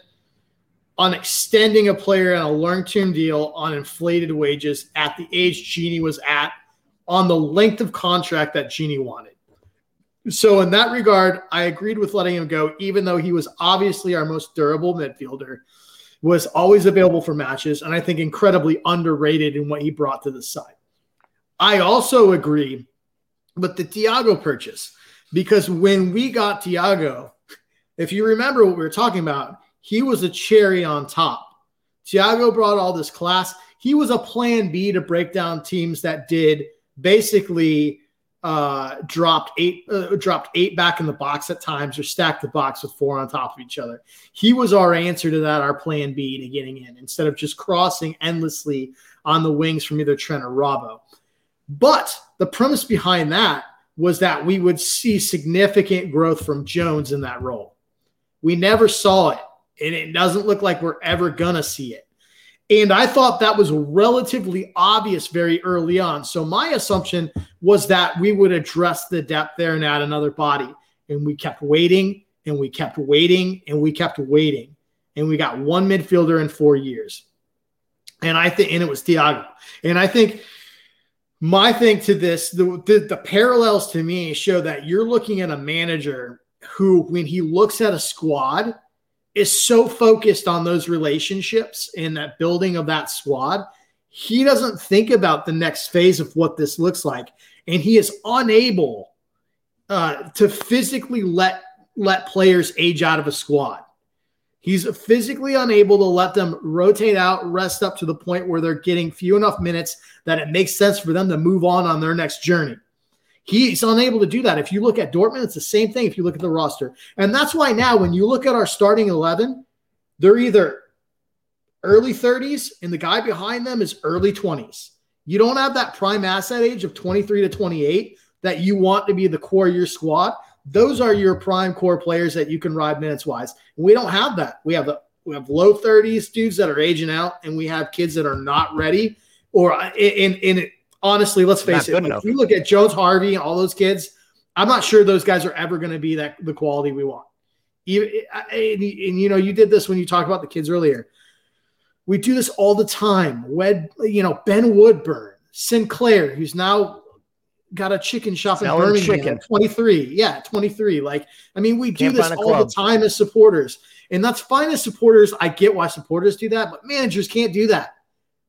on extending a player on a long-term deal on inflated wages at the age Gini was at on the length of contract that Gini wanted. So in that regard, I agreed with letting him go, even though he was obviously our most durable midfielder, was always available for matches, and I think incredibly underrated in what he brought to the side. I also agree with the Thiago purchase because when we got Thiago, if you remember what we were talking about, he was a cherry on top. Thiago brought all this class. He was a plan B to break down teams that did basically uh, dropped eight uh, dropped eight back in the box at times or stacked the box with four on top of each other. He was our answer to that, our plan B to getting in instead of just crossing endlessly on the wings from either Trent or Robbo. But the premise behind that was that we would see significant growth from Jones in that role. We never saw it, and it doesn't look like we're ever going to see it. And I thought that was relatively obvious very early on. So my assumption was that we would address the depth there and add another body. And we kept waiting and we kept waiting and we kept waiting. And we got one midfielder in four years. And I think, and it was Thiago. And I think my thing to this, the, the, the parallels to me show that you're looking at a manager who, when he looks at a squad, is so focused on those relationships and that building of that squad, he doesn't think about the next phase of what this looks like, and he is unable uh, to physically let let players age out of a squad. He's physically unable to let them rotate out, rest up to the point where they're getting few enough minutes that it makes sense for them to move on on their next journey. He's unable to do that. If you look at Dortmund, it's the same thing if you look at the roster. And that's why now, when you look at our starting 11, they're either early 30s and the guy behind them is early 20s. You don't have that prime asset age of 23 to 28 that you want to be the core of your squad those are your prime core players that you can ride minutes wise. We don't have that. We have the we have low 30s dudes that are aging out, and we have kids that are not ready. Or uh, in in it, honestly, let's face not it. If we look at Jones, Harvey, and all those kids, I'm not sure those guys are ever going to be that the quality we want. and, and, you know, you did this when you talked about the kids earlier. We do this all the time. Wed, you know, Ben Woodburn, Sinclair, who's now got a chicken shop in Birmingham. Chicken. 23. Yeah, 23. Like, I mean, we do Can't this all the time as supporters. And that's fine as supporters. I get why supporters do that, but managers can't do that.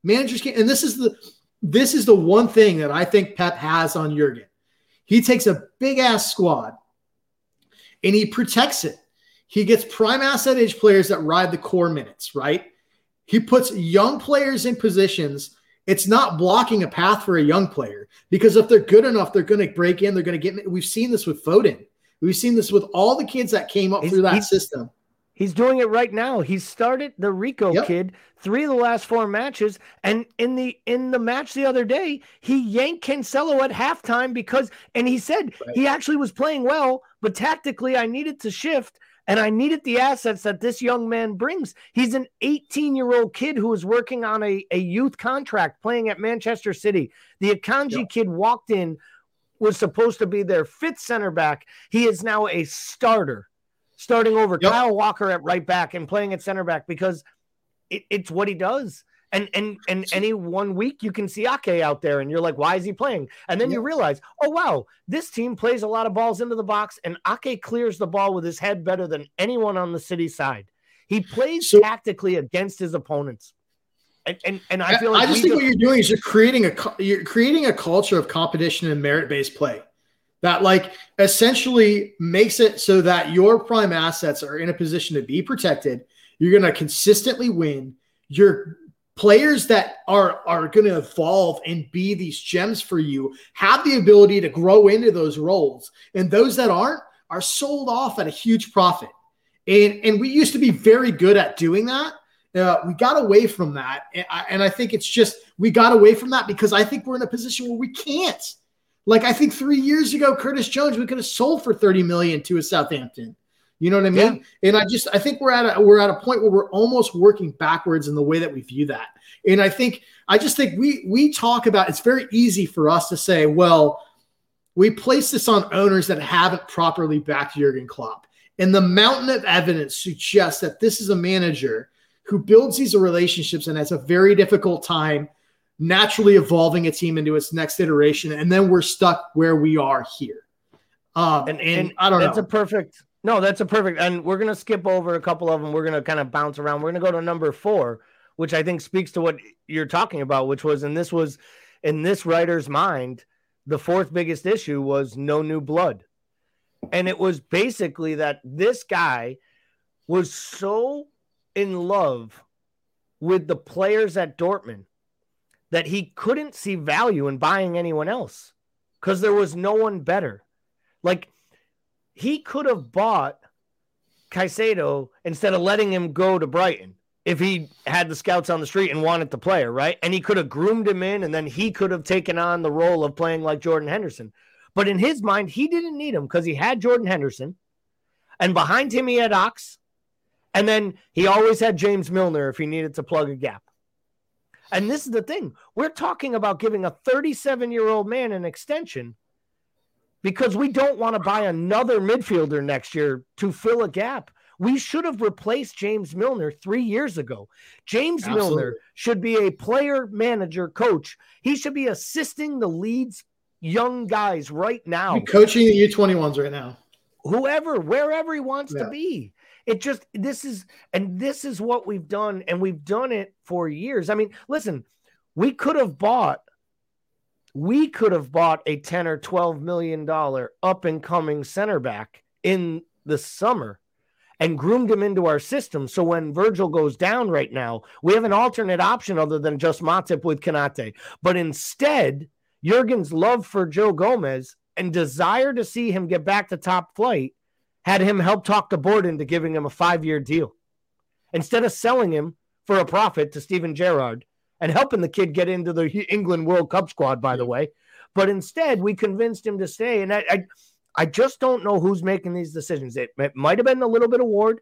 Managers can't. And this is the this is the one thing that I think Pep has on Jurgen. He takes a big ass squad and he protects it. He gets prime asset age players that ride the core minutes, right? He puts young players in positions. It's not blocking a path for a young player because if they're good enough, they're going to break in. They're going to get. We've seen this with Foden. We've seen this with all the kids that came up he's, through that system. He's doing it right now. He started the Rico yep. kid three of the last four matches, and in the in the match the other day, he yanked Cancelo at halftime because, and he said right. he actually was playing well, but tactically I needed to shift. And I needed the assets that this young man brings. He's an 18 year old kid who is working on a, a youth contract playing at Manchester City. The Akanji yep. kid walked in, was supposed to be their fifth center back. He is now a starter, starting over yep. Kyle Walker at right back and playing at center back because it, it's what he does. And and and any one week you can see Ake out there, and you're like, why is he playing? And then yeah. you realize, oh wow, this team plays a lot of balls into the box, and Ake clears the ball with his head better than anyone on the city side. He plays so, tactically against his opponents. And, and, and I feel like I just think just, what you're doing is you're creating a you're creating a culture of competition and merit based play that like essentially makes it so that your prime assets are in a position to be protected. You're going to consistently win. You're players that are are going to evolve and be these gems for you have the ability to grow into those roles. And those that aren't are sold off at a huge profit. And and we used to be very good at doing that. Uh, we got away from that. And I, and I think it's just we got away from that because i think we're in a position where we can't like i think three years ago curtis jones we could have sold for 30 million to a southampton you know what I mean? Yeah. And I just I think we're at a we're at a point where we're almost working backwards in the way that we view that. And I think I just think we we talk about it's very easy for us to say, well, we place this on owners that haven't properly backed Jurgen Klopp. And the mountain of evidence suggests that this is a manager who builds these relationships and has a very difficult time naturally evolving a team into its next iteration. And then we're stuck where we are here. Um, and, and, and I don't that's know. That's a perfect no, that's a perfect. And we're gonna skip over a couple of them. We're gonna kind of bounce around. We're gonna go to number four, which I think speaks to what you're talking about, which was, and this was in this writer's mind, the fourth biggest issue was no new blood. And it was basically that this guy was so in love with the players at Dortmund that he couldn't see value in buying anyone else because there was no one better. Like he could have bought Caicedo instead of letting him go to Brighton if he had the scouts on the street and wanted the player, right? And he could have groomed him in and then he could have taken on the role of playing like Jordan Henderson. But in his mind, he didn't need him because he had Jordan Henderson and behind him he had Ox. And then he always had James Milner if he needed to plug a gap. And this is the thing we're talking about giving a 37 year old man an extension because we don't want to buy another midfielder next year to fill a gap. We should have replaced James Milner three years ago. James Absolutely. Milner should be a player manager coach. He should be assisting the Leeds young guys right now. You're coaching the U21s right now. Whoever, wherever he wants yeah. to be. It just, this is, and this is what we've done, and we've done it for years. I mean, listen, we could have bought we could have bought a 10 or 12 million dollar up and coming center back in the summer and groomed him into our system. So when Virgil goes down right now, we have an alternate option other than just Matip with Konate. But instead, Jurgen's love for Joe Gomez and desire to see him get back to top flight had him help talk the board into giving him a five year deal. Instead of selling him for a profit to Steven Gerrard, and helping the kid get into the England World Cup squad, by the way. But instead, we convinced him to stay. And I, I, I just don't know who's making these decisions. It, it might have been a little bit of Ward.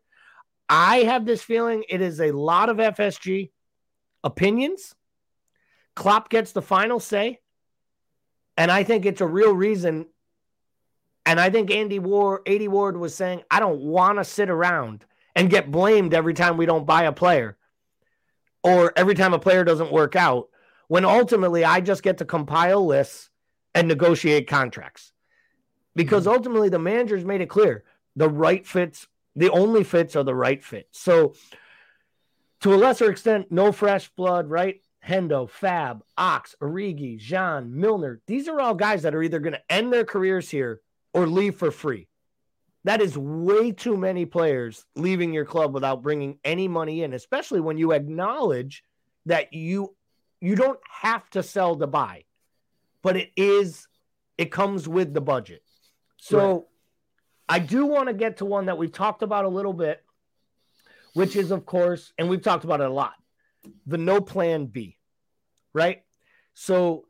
I have this feeling it is a lot of FSG opinions. Klopp gets the final say. And I think it's a real reason And I think Andy Ward, AD Ward was saying, I don't want to sit around and get blamed every time we don't buy a player or every time a player doesn't work out when ultimately I just get to compile lists and negotiate contracts. Because mm-hmm. ultimately the managers made it clear the right fits, the only fits are the right fit. So to a lesser extent, no fresh blood, right? Hendo, Fab, Ox, Origi, Jean, Milner. These are all guys that are either going to end their careers here or leave for free. That is way too many players leaving your club without bringing any money in, especially when you acknowledge that you you don't have to sell to buy, but it is it comes with the budget. So right. I do want to get to one that we've talked about a little bit, which is of course, and we've talked about it a lot, the no plan B right? So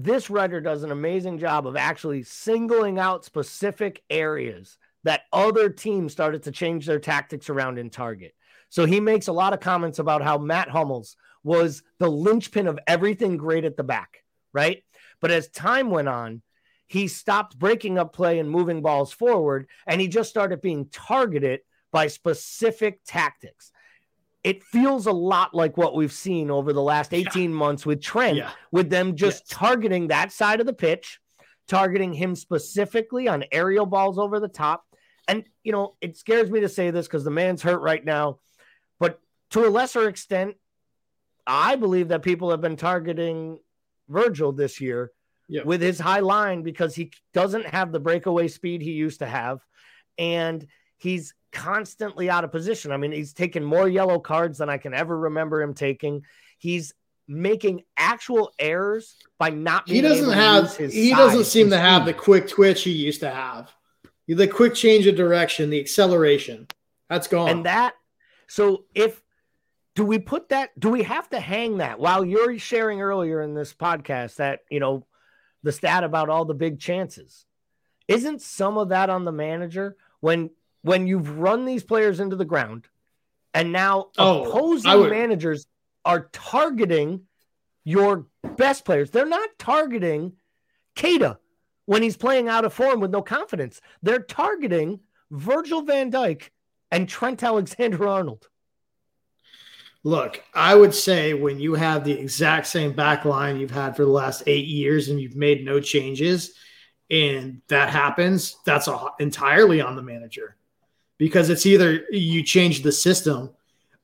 this writer does an amazing job of actually singling out specific areas that other teams started to change their tactics around in Target. So he makes a lot of comments about how Mats Hummels was the linchpin of everything great at the back, right? But as time went on, he stopped breaking up play and moving balls forward, and he just started being targeted by specific tactics it feels a lot like what we've seen over the last 18 yeah. months with Trent, yeah. with them just yes. targeting that side of the pitch, targeting him specifically on aerial balls over the top. And, you know, it scares me to say this because the man's hurt right now. But to a lesser extent, I believe that people have been targeting Virgil this year yeah. with his high line because he doesn't have the breakaway speed he used to have. And he's constantly out of position. I mean, he's taken more yellow cards than I can ever remember him taking. He's making actual errors by not he doesn't have his. he doesn't seem to have the quick twitch he used to have the quick change of direction the acceleration that's gone and that so if do we put that do we have to hang that while you're sharing earlier in this podcast that you know the stat about all the big chances isn't some of that on the manager when when you've run these players into the ground and now oh, opposing would... managers are targeting your best players. They're not targeting Keita when he's playing out of form with no confidence. They're targeting Virgil van Dijk and Trent Alexander Arnold. Look, I would say when you have the exact same back line you've had for the last eight years and you've made no changes, and that happens, that's entirely on the manager because it's either you change the system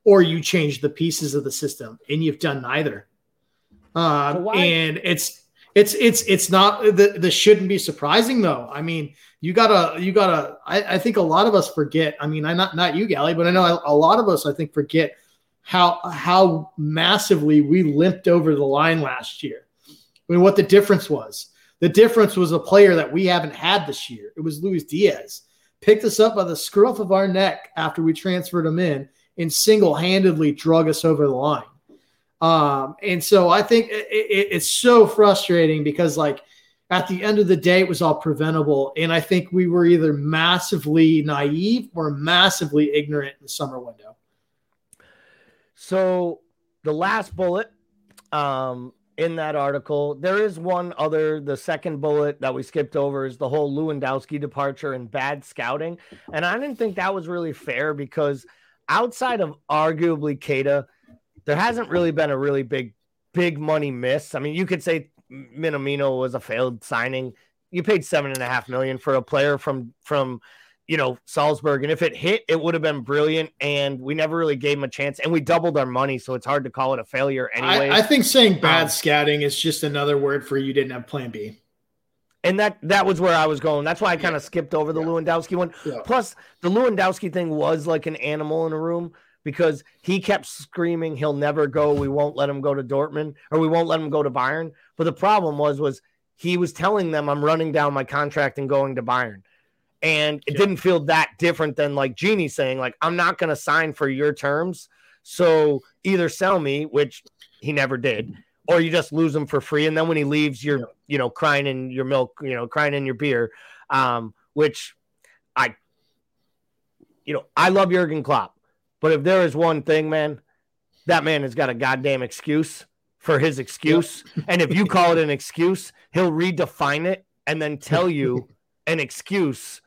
or you change the pieces of the system, and you've done neither. Um, and it's it's it's it's not the this shouldn't be surprising though. I mean, you gotta you gotta. I, I think a lot of us forget. I mean, I not not you, Gally, but I know a lot of us I think forget how how massively we limped over the line last year. I mean, what the difference was. The difference was a player that we haven't had this year. It was Luis Diaz picked us up by the scruff of our neck after we transferred him in and single handedly drug us over the line. Um, and so I think it, it, it's so frustrating because, like, at the end of the day, it was all preventable. And I think we were either massively naive or massively ignorant in the summer window. So the last bullet, um, in that article. There is one other, the second bullet that we skipped over is the whole Lewandowski departure and bad scouting. And I didn't think that was really fair because outside of arguably Keita, there hasn't really been a really big, big money miss. I mean, you could say Minamino was a failed signing. You paid seven and a half million for a player from from you know, Salzburg. And if it hit, it would have been brilliant. And we never really gave him a chance. And we doubled our money. So it's hard to call it a failure anyway. I, I, think saying bad um, scouting is just another word for you didn't have plan B. And that that was where I was going. That's why I kind of yeah. skipped over the yeah. Lewandowski one. Yeah. Plus, the Lewandowski thing was like an animal in a room because he kept screaming, "He'll never go. We won't let him go to Dortmund, or we won't let him go to Bayern." But the problem was, was he was telling them, "I'm running down my contract and going to Bayern." And it yeah. didn't feel that different than like Gini saying, like, I'm not going to sign for your terms. So either sell me, which he never did, or you just lose him for free. And then when he leaves, you're, yeah. you know, crying in your milk, you know, crying in your beer, um, which I, you know, I love Jurgen Klopp. But if there is one thing, man, that man has got a goddamn excuse for his excuse. and if you call it an excuse, he'll redefine it and then tell you an excuse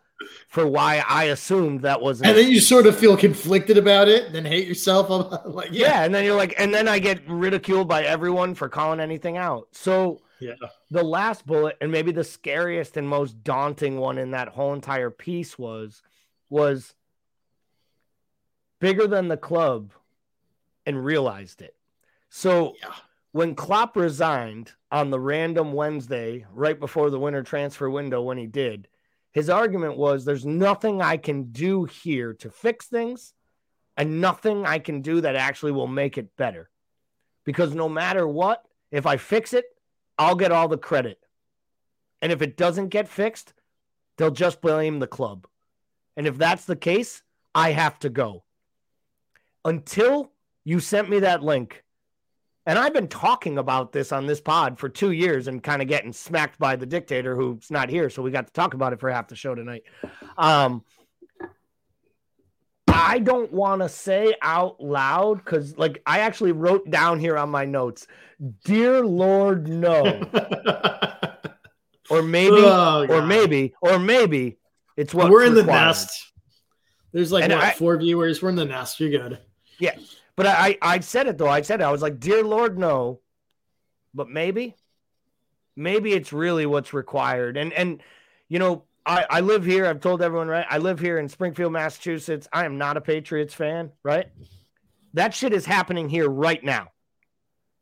for why I assumed that was. And then you sort of feel conflicted about it, then hate yourself. like, yeah. yeah, and then you're like, and then I get ridiculed by everyone for calling anything out. So yeah, the last bullet, and maybe the scariest and most daunting one in that whole entire piece was was bigger than the club, and realized it. So yeah. when Klopp resigned on the random Wednesday right before the winter transfer window, when he did his argument was there's nothing I can do here to fix things and nothing I can do that actually will make it better. Because no matter what, if I fix it, I'll get all the credit. And if it doesn't get fixed, they'll just blame the club. And if that's the case, I have to go. Until you sent me that link, and I've been talking about this on this pod for two years and kind of getting smacked by the dictator who's not here. So we got to talk about it for half the show tonight. Um, I don't want to say out loud because, like, I actually wrote down here on my notes, "Dear Lord, no," or maybe, oh, or maybe, or maybe it's what we're in the nest. There's like what, I, four viewers. We're in the nest. You're good. Yeah, but I, I said it though. I said it. I was like, dear Lord, no. But maybe, maybe it's really what's required. And and you know, I, I live here. I've told everyone, right? I live here in Springfield, Massachusetts. I am not a Patriots fan, right? That shit is happening here right now.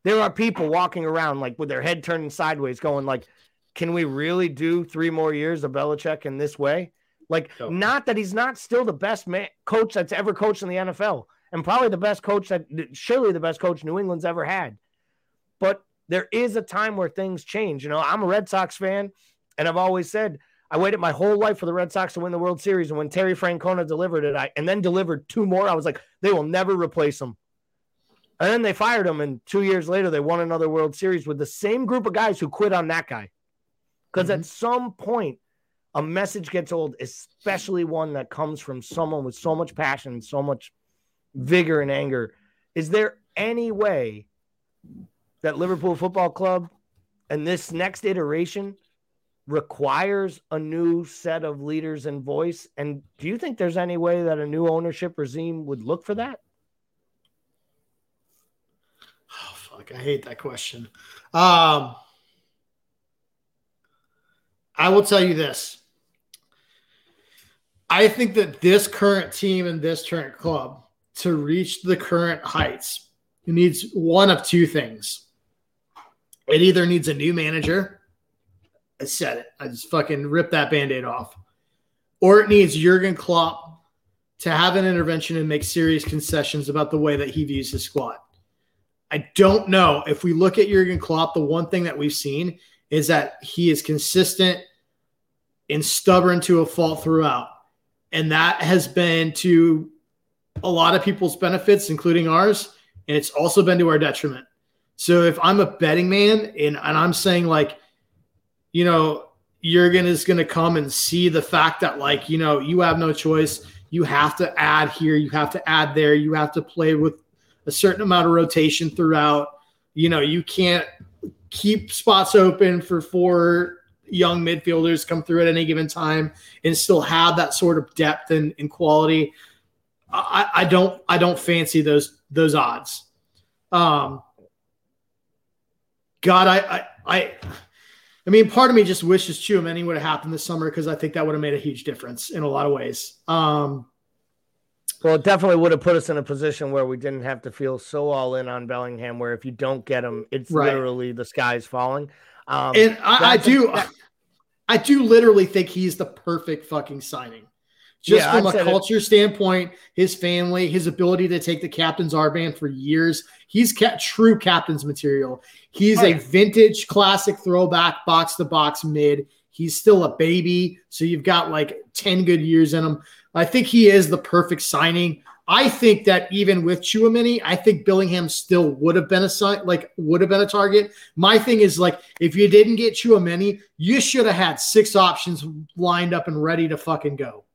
There are people walking around like with their head turning sideways, going like, "Can we really do three more years of Belichick in this way?" Like, not that he's not still the best man, coach that's ever coached in the NFL, and probably the best coach that surely the best coach New England's ever had. But there is a time where things change. You know, I'm a Red Sox fan, and I've always said I waited my whole life for the Red Sox to win the World Series. And when Terry Francona delivered it, I and then delivered two more, I was like, they will never replace him. And then they fired him, and two years later, they won another World Series with the same group of guys who quit on that guy. Because mm-hmm. at some point, a message gets old, especially one that comes from someone with so much passion, so much vigor and anger. Is there any way that Liverpool Football Club and this next iteration requires a new set of leaders and voice? And do you think there's any way that a new ownership regime would look for that? Oh fuck, I hate that question. Um I will tell you this. I think that this current team and this current club to reach the current heights, it needs one of two things. It either needs a new manager. I said it. I just fucking ripped that band-aid off. Or it needs Jurgen Klopp to have an intervention and make serious concessions about the way that he views his squad. I don't know. If we look at Jurgen Klopp, the one thing that we've seen is that he is consistent and stubborn to a fault throughout. And that has been to a lot of people's benefits, including ours, and it's also been to our detriment. So if I'm a betting man and, and I'm saying like, you know, Jurgen is going to come and see the fact that like, you know, you have no choice. You have to add here, you have to add there, you have to play with a certain amount of rotation throughout. You know, you can't keep spots open for four young midfielders come through at any given time and still have that sort of depth and, and quality. I, I don't I don't fancy those those odds. Um, God, I, I I I mean, part of me just wishes Tchouameni would have happened this summer because I think that would have made a huge difference in a lot of ways. Um, well, it definitely would have put us in a position where we didn't have to feel so all in on Bellingham, where if you don't get him, it's right. literally the sky's falling. Um, and I, I do, I do literally think he's the perfect fucking signing. Just yeah, from I'd a culture it. standpoint, his family, his ability to take the captain's armband for years, he's ca- true captain's material. He's a vintage classic throwback box to box mid. He's still a baby, so you've got like 10 good years in him. I think he is the perfect signing. I think that even with Tchouameni, I think Bellingham still would have been a sign, like would have been a target. My thing is like if you didn't get Tchouameni, you should have had six options lined up and ready to fucking go.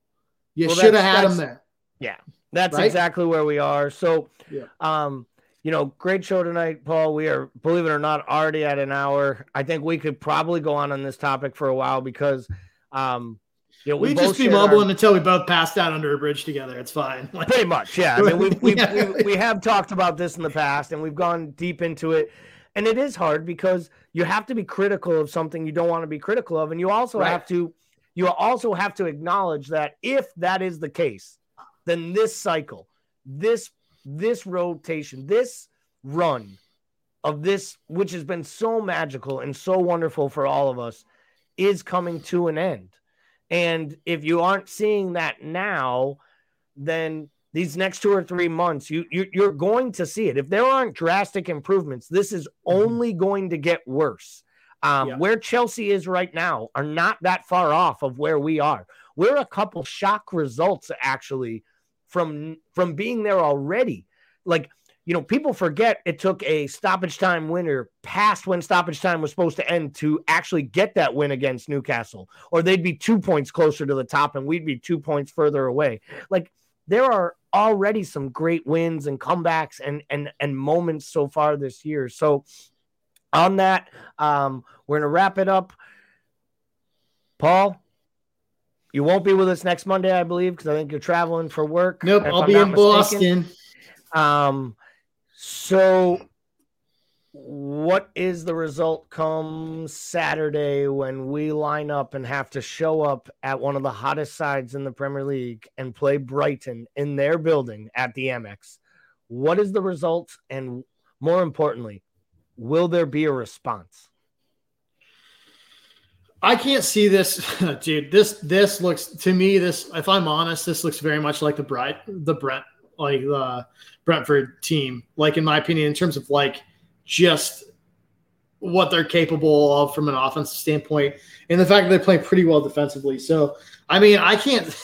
You well, should have had him there. Yeah, that's right? exactly where we are. So, yeah. um, you know, great show tonight, Paul. We are, believe it or not, already at an hour. I think we could probably go on on this topic for a while because, um, you know, we, we just be mumbling our... until we both passed out under a bridge together. It's fine. Like, Pretty much, yeah. I mean, we've, we've, yeah. we we have talked about this in the past, and we've gone deep into it. And it is hard because you have to be critical of something you don't want to be critical of, and you also right. have to you also have to acknowledge that if that is the case, then this cycle, this this rotation, this run of this, which has been so magical and so wonderful for all of us, is coming to an end. And if you aren't seeing that now, then these next two or three months, you, you are going to see it. If there aren't drastic improvements, this is mm-hmm. only going to get worse. Um, yeah. Where Chelsea is right now are not that far off of where we are. We're a couple shock results actually from from being there already. Like you know, people forget it took a stoppage time winner past when stoppage time was supposed to end to actually get that win against Newcastle, or they'd be two points closer to the top and we'd be two points further away. Like there are already some great wins and comebacks and and and moments so far this year. So on that, um, we're gonna wrap it up. Paul, you won't be with us next Monday, I believe, because I think you're traveling for work. Nope, I'll I'm be in mistaken. Boston. Um, so, what is the result come Saturday when we line up and have to show up at one of the hottest sides in the Premier League and play Brighton in their building at the Amex? What is the result? And more importantly, will there be a response? I can't see this, dude. This this looks to me this. If I'm honest, this looks very much like the Bright the Brent like the Brentford team. Like in my opinion, in terms of like just what they're capable of from an offensive standpoint, and the fact that they play pretty well defensively. So I mean, I can't.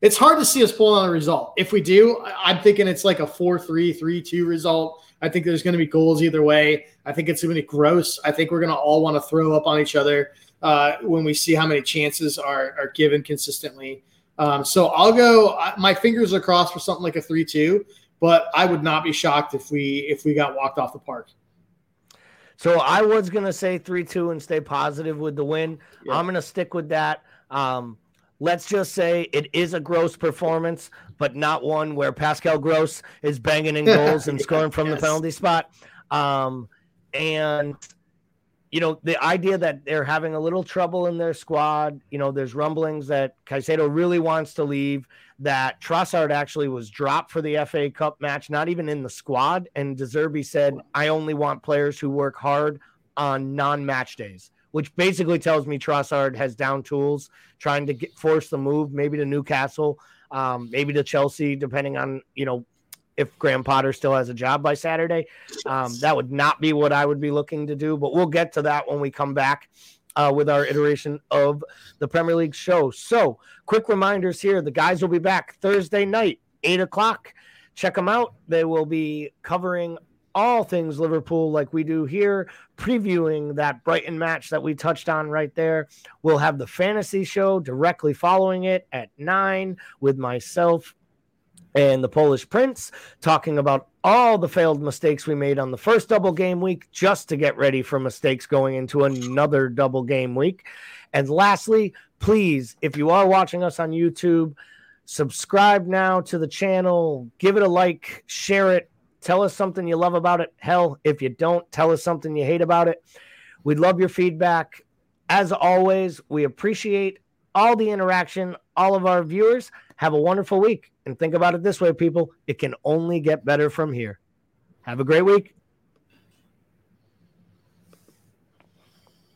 It's hard to see us pull on a result. If we do, I'm thinking it's like a 4-3, 3-2 result. I think there's going to be goals either way. I think it's going to be gross. I think we're going to all want to throw up on each other uh, when we see how many chances are, are given consistently. Um, so I'll go. My fingers are crossed for something like a three-two, but I would not be shocked if we if we got walked off the park. So I was gonna say three-two and stay positive with the win. Yeah. I'm gonna stick with that. Um, let's just say it is a gross performance, but not one where Pascal Gross is banging in goals and scoring from yes. the penalty spot. Um, and you know, the idea that they're having a little trouble in their squad, you know, there's rumblings that Caicedo really wants to leave, that Trossard actually was dropped for the FA Cup match, not even in the squad. And De Zerbi said, I only want players who work hard on non match days, which basically tells me Trossard has down tools, trying to get, force the move, maybe to Newcastle, um, maybe to Chelsea, depending on, you know, if Graham Potter still has a job by Saturday. Um, that would not be what I would be looking to do, but we'll get to that when we come back uh, with our iteration of the Premier League show. So, quick reminders here the guys will be back Thursday night, 8 o'clock. Check them out. They will be covering all things Liverpool like we do here, previewing that Brighton match that we touched on right there. We'll have the fantasy show directly following it at 9 with myself and the Polish Prince talking about all the failed mistakes we made on the first double game week just to get ready for mistakes going into another double game week. And lastly, please, if you are watching us on YouTube, subscribe now to the channel, give it a like, share it, tell us something you love about it. Hell, if you don't, tell us something you hate about it. We'd love your feedback. As always, we appreciate all the interaction, all of our viewers. Have a wonderful week. And think about it this way, people it can only get better from here. Have a great week.